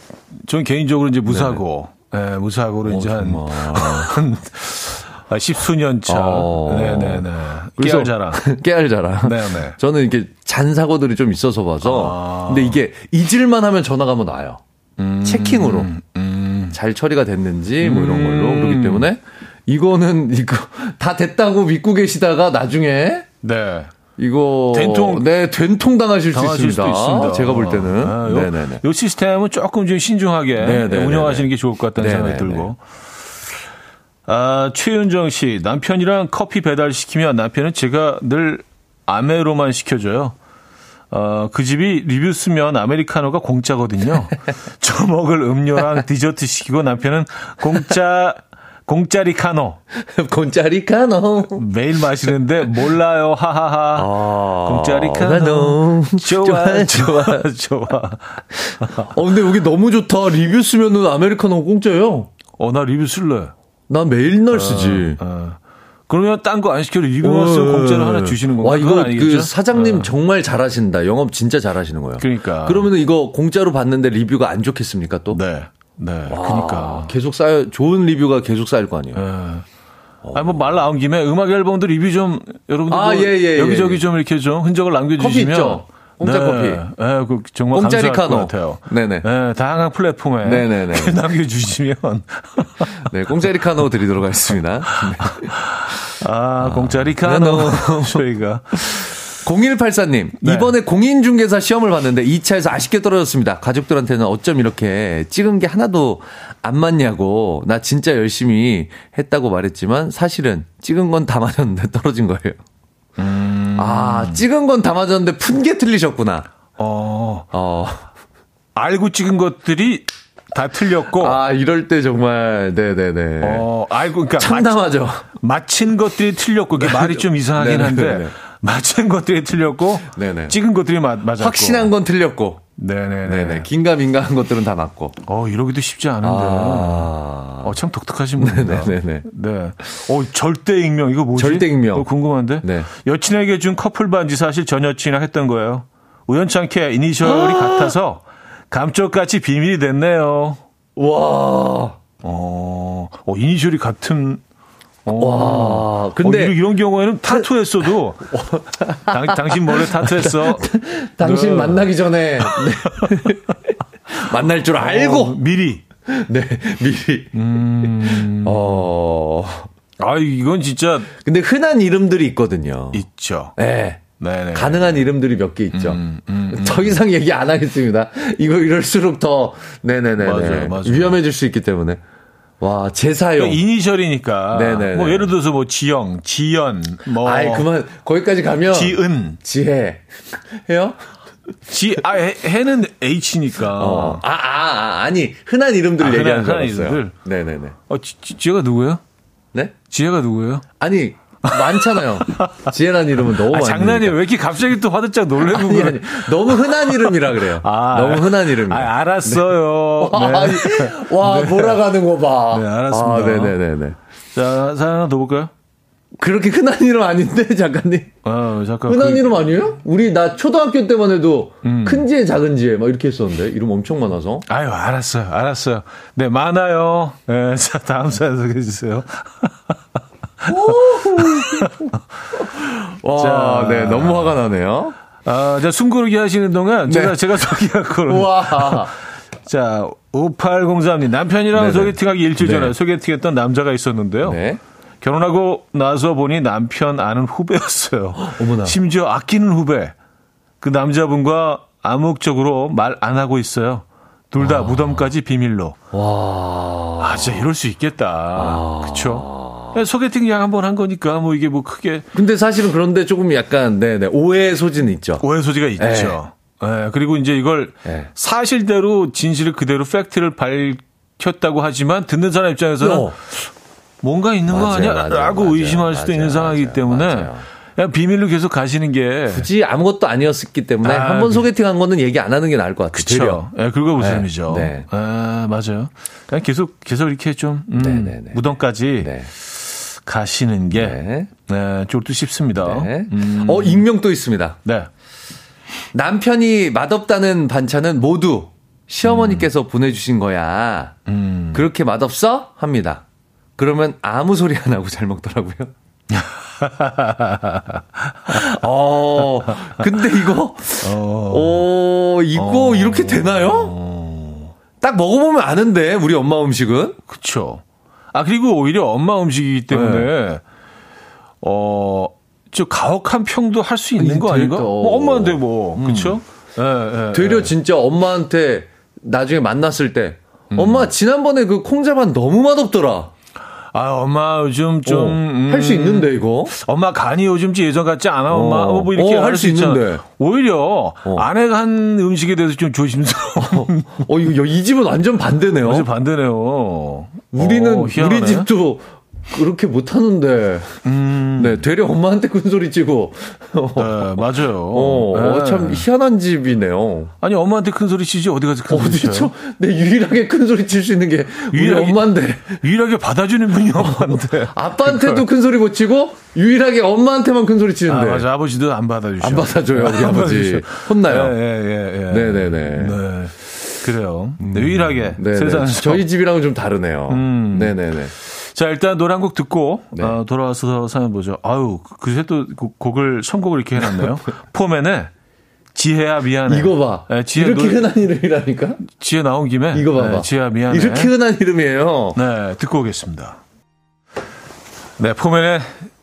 저는 개인적으로 이제 무사고, 예, 무사고로 어, 이제 한, 정말. 한, 아, 십수년 차. 어. 네네네. 깨알 자랑. 깨알 자랑. 네네. 저는 이렇게 잔 사고들이 좀 있어서 봐서. 아. 근데 이게 잊을만 하면 전화가 한번 와요. 체킹으로 음. 잘 처리가 됐는지 뭐 이런 걸로 그렇기 때문에 이거는 이거 다 됐다고 믿고 계시다가 나중에 네. 이거 된통- 네 된통 당하실 수 당하실 있습니다. 수도 있습니다. 제가 볼 때는 아, 요, 네네네. 요 시스템은 조금 좀 신중하게 네네네네. 운영하시는 게 좋을 것 같다는 생각이 네네네. 들고. 아, 최윤정 씨, 남편이랑 커피 배달 시키면 남편은 제가 늘 아메로만 시켜줘요. 어, 그 집이 리뷰 쓰면 아메리카노가 공짜거든요. 저 먹을 음료랑 디저트 시키고 남편은 공짜, 공짜리 카노. 공짜리 카노. 매일 마시는데 몰라요. 하하하. 아, 공짜리 카노. 카노. 좋아, 좋아, 좋아. 어 근데 여기 너무 좋다. 리뷰 쓰면은 아메리카노 공짜예요. 어, 나 리뷰 쓸래. 난 매일 날 쓰지. 어. 그러면 딴 거 안 시켜도 리뷰만 쓰면 공짜로 하나 주시는 건가? 와, 이거 아니겠죠? 그 사장님 어. 정말 잘하신다. 영업 진짜 잘하시는 거예요. 그러니까. 그러면은 이거 공짜로 받는데 리뷰가 안 좋겠습니까 또? 네. 네. 와, 그러니까. 계속 쌓여 좋은 리뷰가 계속 쌓일 거 아니에요. 예. 아니, 뭐, 말 나온 김에 음악 앨범도 리뷰 좀, 여러분들. 아, 뭐 예, 예, 예, 여기저기 예. 좀 이렇게 좀 흔적을 남겨주시면. 공짜 네. 커피. 예, 그 정말 공짜리 감사할 카노. 것 같아요. 네네. 예, 다양한 플랫폼에. 네네네. 남겨주시면. 네, 공짜 리 카노 드리도록 하겠습니다. 아, 공짜리 카노. 카노. 저희가. 0184님, 네. 이번에 공인중개사 시험을 봤는데 2차에서 아쉽게 떨어졌습니다. 가족들한테는 어쩜 이렇게 찍은 게 하나도 안 맞냐고, 나 진짜 열심히 했다고 말했지만 사실은 찍은 건 다 맞았는데 떨어진 거예요. 음. 아, 찍은 건다 맞았는데 푼 게 틀리셨구나. 어, 어. 알고 찍은 것들이 다 틀렸고. 아, 이럴 때 정말, 네네네. 어, 알고, 그러니까. 참담하죠. 맞힌 것들이 틀렸고, 이게 말이 좀 이상하긴. 한데, 맞힌 것들이 틀렸고, 네네. 찍은 것들이 맞, 맞았고. 확신한 건 틀렸고. 네네네. 네네. 긴가민가한 것들은 다 맞고. 어, 이러기도 쉽지 않은데. 아. 어, 참 독특하신 분이다. 네네네. 네. 어, 절대 익명, 이거 뭐지? 절대 익명. 이거 궁금한데? 네. 여친에게 준 커플 반지 사실 전 여친이랑 했던 거예요. 우연찮게 이니셜이 같아서 감쪽같이 비밀이 됐네요. 와. 어, 어 이니셜이 같은. 어. 와, 근데 어, 이런, 경우에는 타투했어도 당, 당신 머리에 타투했어. 당신 네. 만나기 전에 네. 만날 줄 알고 어, 미리. 네 미리 음. 어 아 이건 진짜 근데 흔한 이름들이 있거든요. 있죠. 네. 네네. 가능한 이름들이 몇 개 있죠. 음, 음, 음. 더 이상 얘기 안 하겠습니다. 이거 이럴수록 더 네네네 맞아요, 맞아요. 위험해질 수 있기 때문에 와 제사용. 그러니까 이니셜이니까. 네네네. 뭐 예를 들어서 뭐 지영, 지연, 뭐 아이 그만 거기까지 가면 지은, 지혜 해요? 지, 아, 해, 해는 H니까. 어. 아, 아, 아, 아 니 흔한 이름들을 아, 얘기하는 줄 흔한 알았어요. 이름들? 네네네. 어, 지, 지, 지혜가 누구예요? 네? 지혜가 누구예요? 아니 많잖아요. 지혜란 이름은 너무 아, 많으니까. 장난이에요. 왜 이렇게 갑자기 또 화들짝 놀래고 아니? 아니, 너무 흔한 이름이라 그래요. 아, 너무 흔한 이름이에요. 아, 알았어요. 와, 네. 아니, 와 몰아가는 거 봐. 네, 알았습니다. 아, 네네네네. 자, 사연 하나 더 볼까요? 그렇게 흔한 이름 아닌데, 작가님? 아, 잠깐. 흔한 그- 이름 아니에요? 우리 나 초등학교 때만 해도 음. 큰 지혜, 작은 지혜 막 이렇게 했었는데 이름 엄청 많아서. 아유, 알았어요. 알았어요. 네, 많아요. 네, 자, 다음 사연 소개해 주세요. 와, 자. 네, 너무 화가 나네요. 아, 자, 숨 고르기 하시는 동안 제가, 네. 제가 소개할 거를. 와, 자, 5803님. 남편이랑 네네. 소개팅하기 일주일 전에 네. 소개팅했던 남자가 있었는데요. 네. 결혼하고 나서 보니 남편 아는 후배였어요. 어머나. 심지어 아끼는 후배. 그 남자분과 암묵적으로 말 안 하고 있어요. 둘 다 무덤까지 비밀로. 와. 아, 진짜 이럴 수 있겠다. 그쵸? 소개팅 약 한 번 한 거니까 뭐 이게 뭐 크게 근데 사실은 그런데 조금 약간, 네네, 오해 소지는 있죠. 오해 소지가 있죠. 예, 그리고 이제 이걸 네. 사실대로 진실을 그대로 팩트를 밝혔다고 하지만 듣는 사람 입장에서는 어. 뭔가 있는 거 맞아요, 아니야? 맞아요, 라고 맞아요, 의심할 수도 있는 상황이기 때문에 비밀로 계속 가시는 게 굳이 아무것도 아니었기 때문에 아, 한번 그- 소개팅 한 거는 얘기 안 하는 게 나을 것 같아요. 그쵸. 예, 그거 웃음이죠. 네. 아, 맞아요. 그냥 계속, 계속 이렇게 좀, 음, 네, 네, 네. 무덤까지 네. 가시는 게, 네. 네, 듯 싶습니다. 네. 음, 어, 익명 또 있습니다. 네. 남편이 맛없다는 반찬은 모두 시어머니께서 보내주신 거야. 음. 그렇게 맛없어? 합니다. 그러면 아무 소리 안 하고 잘 먹더라고요. 어, 근데 이거, 어, 이거 이렇게 되나요? 딱 먹어보면 아는데, 우리 엄마 음식은? 그쵸. 아, 그리고 오히려 엄마 음식이기 때문에, 네. 어, 저 가혹한 평도 할 수 있는 이거 아닌가? 뭐 엄마인데 뭐, 그쵸? 예, 예, 되려 예. 진짜 엄마한테 나중에 만났을 때, 음. 엄마, 지난번에 그 콩자반 너무 맛없더라. 아, 엄마 요즘 좀. 음, 할수 있는데, 이거? 엄마 간이 요즘 예전 같지 않아, 엄마? 어. 어, 뭐 이렇게 어, 할할수수 있잖아. 있는데. 오히려 아내가 한 음식에 대해서 좀 조심스러워. 어, 이거, 이 집은 완전 반대네요. 완전 반대네요. 우리는 어. 우리 집도 그렇게 못 하는데. 음, 네, 되려 엄마한테 큰 소리 치고. 네, 맞아요. 어, 어, 네. 참 희한한 집이네요. 아니, 엄마한테 큰 소리 치지, 어디 가서 큰 소리 어디 쳐요? 저, 네, 유일하게 큰 소리 칠 수 있는 게 우리 유일하게- 엄마인데. 유일하게 받아주는 분이 엄마인데. 아빠한테도 큰 소리 못 치고 유일하게 엄마한테만 큰 소리 아, 치는데. 맞아. 아버지도 안 받아주셔. 안 받아줘요, 우리 안 아버지. 혼나요. 예, 예, 예, 예. 네네네. 네. 그래요. 네, 유일하게 네네. 세상에서. 저희 집이랑은 좀 다르네요. 음. 네네네. 자, 일단 노래 한 곡 듣고 네. 어, 돌아와서 사연 보죠. 아유, 그새 또 곡- 곡을 선곡을 이렇게 해놨네요. 포맨에 지혜야 미안해. 이거 봐. 네, 지혜 이렇게 노래- 흔한 이름이라니까? 지혜 나온 김에 이거 봐봐. 네, 지혜야 미안해. 이렇게 흔한 이름이에요. 네, 듣고 오겠습니다. 네, 포맨의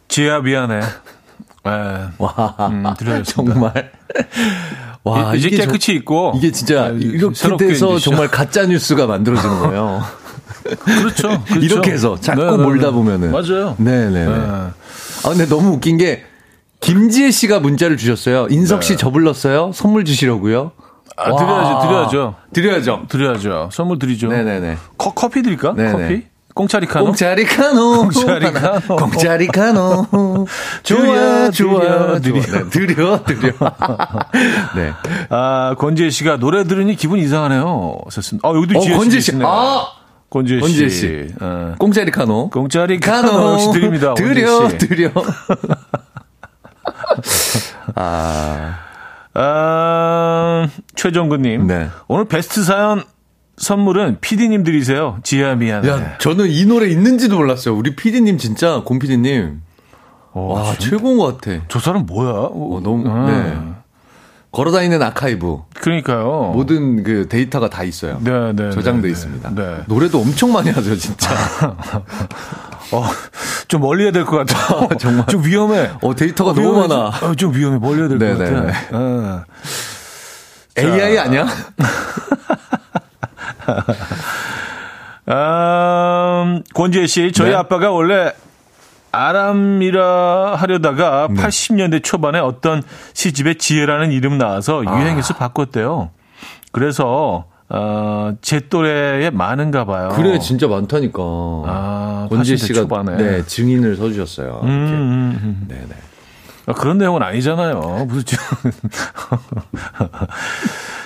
지혜야 미안해. 네, 와, 음. 정말. 와, 이제 이게 깨끗이 있고 이게 진짜 네, 이렇게 돼서 이제 정말 가짜 뉴스가 만들어지는 거예요. 그렇죠, 그렇죠. 이렇게 해서 자꾸 네, 네, 몰다 네. 보면은. 맞아요. 네네네. 네. 아 근데 너무 웃긴 게 김지혜 씨가 문자를 주셨어요. 인석 씨저 불렀어요. 선물 주시려고요. 아, 와. 드려야죠, 드려야죠. 드려야죠. 드려야죠. 선물 드리죠. 네네네. 커, 커피 드릴까? 네네. 커피? 공짜리카노? 공짜리카노. 공짜리카노. 공짜리카노. 드려, 좋아, 좋아, 드려, 좋아. 네, 드려, 드려. 네. 아, 권지혜 씨가 노래 들으니 기분 이상하네요. 썼습니다. 아, 여기도 어, 지혜 권지혜 씨. 씨. 계시네요. 아! 권지혜 씨. 권지혜 씨. 어. 공짜리 카노. 공짜리 카노 역시 드립니다. 드려. 드려. 아, 아, 최정근님. 네. 오늘 베스트 사연 선물은 PD님 들이세요. 지혜야 미안해. 야, 저는 이 노래 있는지도 몰랐어요. 우리 PD님 진짜, 곰 PD님. 어, 와, 진- 최고인 것 같아. 저 사람 뭐야? 어, 너무, 아, 네. 걸어다니는 아카이브. 그러니까요. 모든 그 데이터가 다 있어요. 네, 네, 저장돼 네, 있습니다. 네. 노래도 엄청 많이 하죠, 진짜. 어, 좀 멀리 해야 될 것 같아. 정말. 좀 위험해. 어, 데이터가 어, 너무 위험해. 많아. 어, 좀 위험해. 멀리 해야 될것 네, 네, 같아. 네. 어. AI 아니야? 음, 권지혜 씨, 저희 네. 아빠가 원래 아람이라 하려다가 네. 80년대 초반에 어떤 시집에 지혜라는 이름 나와서 아. 유행해서 바꿨대요. 그래서 어, 제 또래에 많은가 봐요. 그래, 진짜 많다니까. 아, 권지 80대 씨가 초반에. 네, 증인을 서주셨어요. 음, 이렇게. 음, 음. 네네. 아, 그런 내용은 아니잖아요. 무슨 지-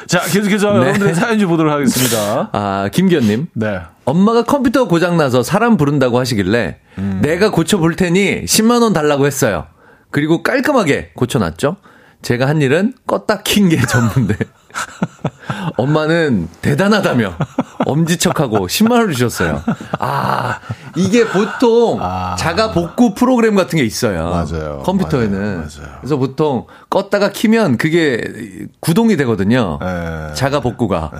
자, 계속해서 여러분들의 사연 좀 보도록 하겠습니다. 아, 김기현님. 네. 엄마가 컴퓨터 고장 나서 사람 부른다고 하시길래 내가 고쳐 볼 테니 10만 원 달라고 했어요. 그리고 깔끔하게 고쳐놨죠. 제가 한 일은 껐다 킨 게 전부인데. 엄마는 대단하다며 엄지척하고 10만 원을 주셨어요. 아, 이게 보통 자가 복구 프로그램 같은 게 있어요. 맞아요. 컴퓨터에는. 맞아요. 맞아요. 그래서 보통 껐다가 키면 그게 구동이 되거든요. 네. 자가 복구가.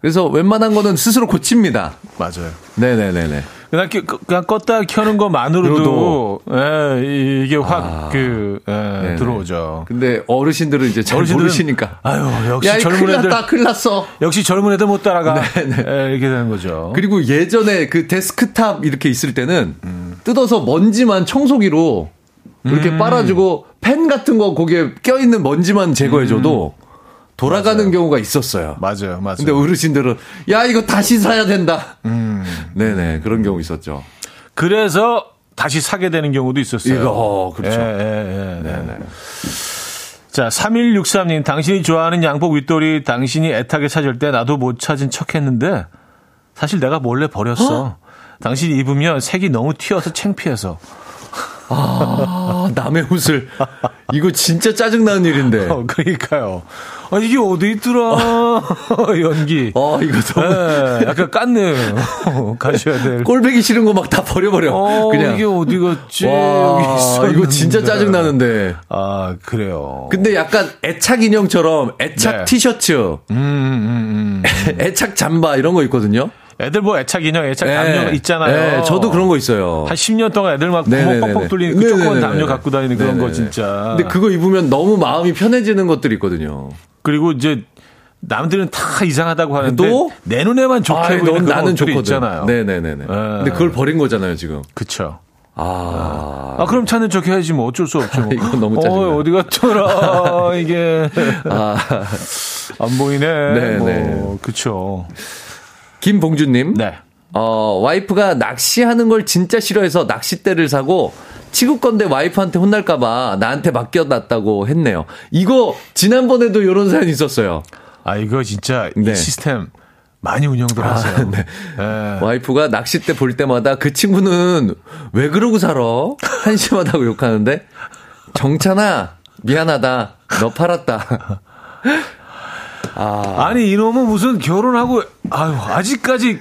그래서 웬만한 거는 스스로 고칩니다. 맞아요. 네네네네. 그냥, 끼- 그냥 껐다 켜는 것만으로도 예, 이게 확그 예, 네네. 들어오죠. 근데 어르신들은 이제 잘 어르신들은 모르시니까. 아유 역시 야, 이 젊은 큰일 애들 났다, 큰일 났어. 역시 젊은 애들 못 따라가 예, 이렇게 되는 거죠. 그리고 예전에 그 데스크탑 이렇게 있을 때는 뜯어서 먼지만 청소기로 이렇게 음. 빨아주고 팬 같은 거 거기에 껴있는 먼지만 제거해줘도 돌아가는 경우가 있었어요. 맞아요, 맞아요. 근데 어르신들은 야 이거 다시 사야 된다. 음. 네네 그런 경우 있었죠. 그래서 다시 사게 되는 경우도 있었어요. 이거 어, 그렇죠. 예, 예, 예, 네. 자, 3163님, 당신이 좋아하는 양복 윗돌이 당신이 애타게 찾을 때 나도 못 찾은 척 했는데, 사실 내가 몰래 버렸어. 당신이 입으면 색이 너무 튀어서 창피해서. 아 남의 옷을 이거 진짜 짜증 나는 일인데. 어, 그러니까요. 아, 이게 어디 있더라. 연기. 어 이거 너무 예, 약간 깠네요. 가셔야 될. 꼴배기 싫은 거 막 다 버려버려. 어, 그냥 이게 어디 갔지? 여기 와. 이거 진짜 짜증 나는데. 아, 그래요. 근데 약간 애착 인형처럼 애착 네. 티셔츠, 음, 음, 음. 애착 잠바 이런 거 있거든요. 애들 뭐 애착 인형, 애착 네. 담요 있잖아요. 네, 저도 그런 거 있어요. 한 10년 동안 애들 막 구멍. 뻑뻑 뚫리는 그 조그만 네네네네. 담요 갖고 다니는 그런 거 네네네. 진짜. 근데 그거 입으면 너무 마음이 편해지는 것들이 있거든요. 그리고 이제 남들은 다 이상하다고 하는데 또? 내 눈에만 좋게 아이, 보이는 나는 좋거든. 있잖아요. 네네네네. 근데 그걸 버린 거잖아요 지금. 그쵸. 아, 아, 그럼 찾는 척 해야지 뭐 어쩔 수 없죠. 뭐. 이거 너무 어, 짜증나. 어디 갔더라. 이게 아. 안 보이네. 네, 뭐 네. 그쵸. 김봉준님. 네. 어, 와이프가 낚시하는 걸 진짜 싫어해서 낚싯대를 사고 치구 건데 와이프한테 혼날까봐 나한테 맡겨놨다고 했네요. 이거 지난번에도 이런 사연이 있었어요. 아, 이거 진짜 네. 이 시스템 많이 운영들 하세요. 네. 네. 와이프가 낚싯대 볼 때마다 그 친구는 왜 그러고 살아? 한심하다고 욕하는데 정찬아 미안하다 너 팔았다. 아, 아니 이놈은 무슨 결혼하고 아유 아직까지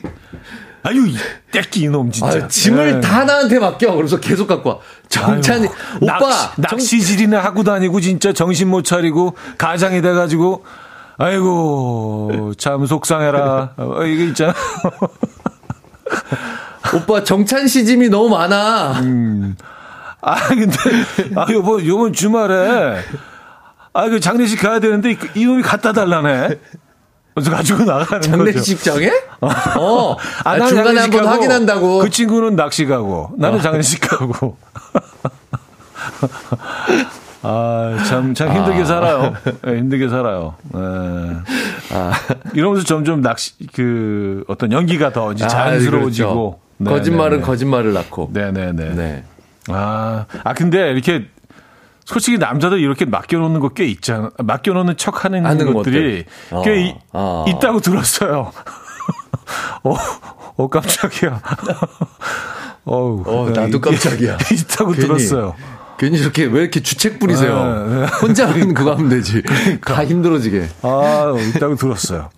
아유 이 떼끼 이놈 진짜 아유, 짐을 예. 다 나한테 맡겨. 그래서 계속 갖고 와. 정찬이 오빠 낚시, 낚시질이나 하고 다니고 진짜 정신 못 차리고 가장이 돼가지고 아이고 참 속상해라. 어, 이게 있잖아. 정, 오빠 정찬 씨 짐이 너무 많아. 아 근데 아 요번 요번 주말에 아 그 장례식 가야 되는데 이- 이놈이 갖다 달라네 그래서 가지고 나가는 장례식장에? 어. 아, 나는 중간에 장례식 한번 확인한다고. 어. 그 친구는 낚시 가고 나는 장례식 가고. 아, 참, 참 힘들게 살아요. 네, 힘들게 살아요. 네. 아. 이러면서 점점 낚시, 그, 어떤 연기가 더 이제 자연스러워지고. 아, 그렇죠. 거짓말은 네, 거짓말을 낳고. 네네네. 네. 아, 아, 근데 이렇게 솔직히 남자들 이렇게 맡겨놓는 거 꽤 있잖아. 맡겨놓는 척 하는 것들이 것들. 꽤 어, 이- 어. 있다고 들었어요. 어, 어, 깜짝이야. 어우, 어, 네, 나도 깜짝이야. 있다고 괜히. 들었어요. 괜히 이렇게 왜 이렇게 주책 부리세요? 네, 네. 혼자 하면 그거 하면 되지. 다 힘들어지게. 아, 있다고 들었어요.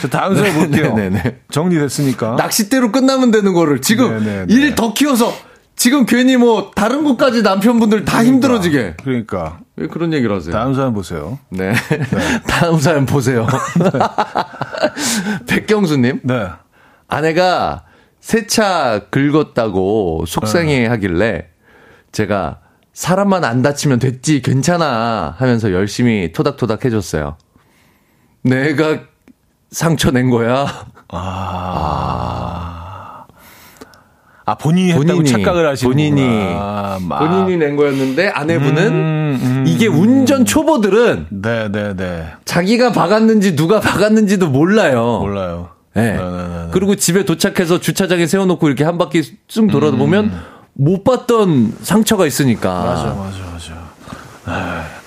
자, 다음 사연 볼게요. 네네네. 정리됐으니까. 낚싯대로 끝나면 되는 거를 지금. 일 더 키워서 지금 괜히 뭐 다른 곳까지 남편분들 다 힘들어지게 그러니까. 왜 그런 얘기를 하세요? 다음 사연 보세요. 네. 다음 사연 보세요. 백경수님. 네. 아내가 세차 긁었다고 속상해 하길래 제가 사람만 안 다치면 됐지 괜찮아 하면서 열심히 토닥토닥 해줬어요. 내가 상처 낸 거야. 아, 본인이 했다고 본인이, 착각을 하시는 본인이 본인이 낸 거였는데 아내분은 음, 음, 이게 운전 초보들은 네, 네, 네. 자기가 박았는지 누가 박았는지도 몰라요. 몰라요. 네. 네, 네, 네. 그리고 집에 도착해서 주차장에 세워놓고 이렇게 한 바퀴 쑥 돌아보면 못 봤던 상처가 있으니까. 음. 맞아, 맞아, 맞아.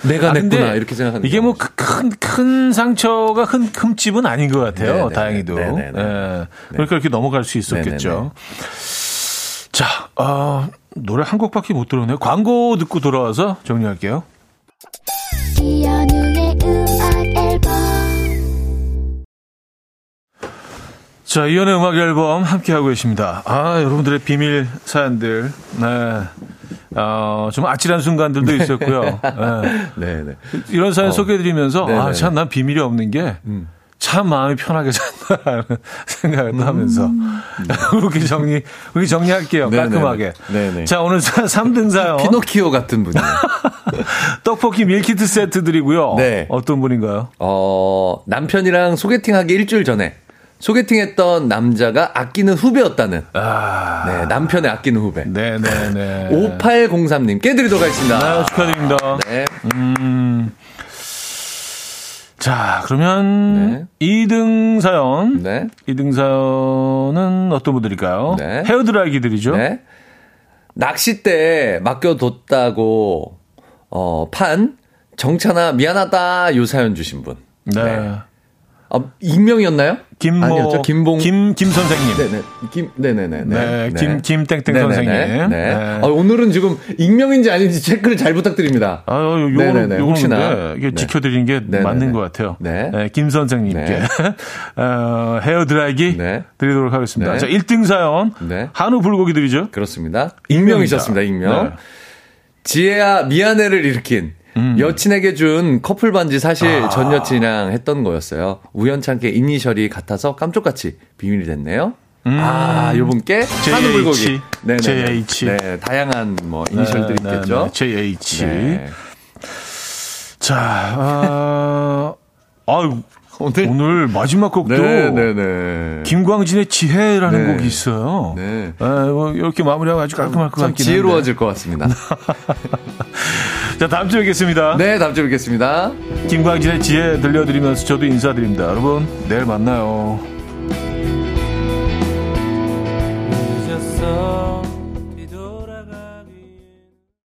내가 아, 냈구나 이렇게 생각하는 이게 뭐큰큰 상처가 큰 흠집은 아닌 것 같아요. 네네네. 다행히도. 네네네. 예. 그러니까 이렇게 넘어갈 수 있었겠죠. 자, 어, 노래 한 곡밖에 못 들었네요. 광고 듣고 돌아와서 정리할게요. 이현우의 음악 앨범 자, 이연의 음악 앨범 함께하고 계십니다. 아, 여러분들의 비밀 사연들. 네. 어, 좀 아찔한 순간들도 있었고요. 네. 네네. 이런 사연 소개해드리면서, 네네. 아, 참, 난 비밀이 없는 게, 참 마음이 편하게 산다라는 생각을 또 하면서, 그렇게 정리, 그렇게 정리할게요. 네네네. 깔끔하게. 네네. 자, 오늘 3등 사연. 피노키오 같은 분이에요. 떡볶이 밀키트 세트 드리고요. 네. 어떤 분인가요? 어, 남편이랑 소개팅하기 일주일 전에 소개팅했던 남자가 아끼는 후배였다는. 아, 네, 남편의 아끼는 후배. 네네네. 5803님께 드리도록 하겠습니다. 네, 축하드립니다. 네. 음. 자, 그러면 네. 2등 사연. 네. 2등 사연은 어떤 분들일까요? 네. 헤어드라이기들이죠. 네. 낚싯대 맡겨뒀다고, 어, 판, 정찬아, 미안하다, 요 사연 주신 분. 네. 네. 아, 익명이었나요? 김모 아니었죠. 김봉. 김, 김 선생님. 네네. 김, 네네네. 네, 김- 김 땡땡 네네네. 선생님. 네. 네. 아, 오늘은 지금 익명인지 아닌지 체크를 잘 부탁드립니다. 아, 요, 요거는, 요거는 혹시나. 이게 네. 지켜 드리는 게 네네네. 맞는 것 같아요. 네. 김 선생님께 네. 어, 헤어 드라이기 네. 드리도록 하겠습니다. 네. 자, 1등 사연. 네. 한우 불고기들이죠. 그렇습니다. 익명이셨습니다, 익명. 네. 지혜야, 미안해를 일으킨 음. 여친에게 준 커플 반지 사실 아. 전 여친이랑 했던 거였어요. 우연찮게 이니셜이 같아서 깜짝같이 비밀이 됐네요. 아, 요분께 JH. 한우 불고기. 네네. JH. 네, 다양한 뭐 이니셜들이 네, 네, 있겠죠. 네. JH. 네. 자, 아, 아유, 오늘 오늘 마지막 곡도 네, 네, 네. 김광진의 지혜라는 네. 곡이 있어요. 네. 아, 뭐 이렇게 마무리하고 아주 깔끔할 것참 같긴 지혜로워질 것 같습니다. 한데. 자, 다음 주에 뵙겠습니다. 네, 다음 주에 뵙겠습니다. 김광진의 지혜 들려드리면서 저도 인사드립니다. 여러분, 내일 만나요.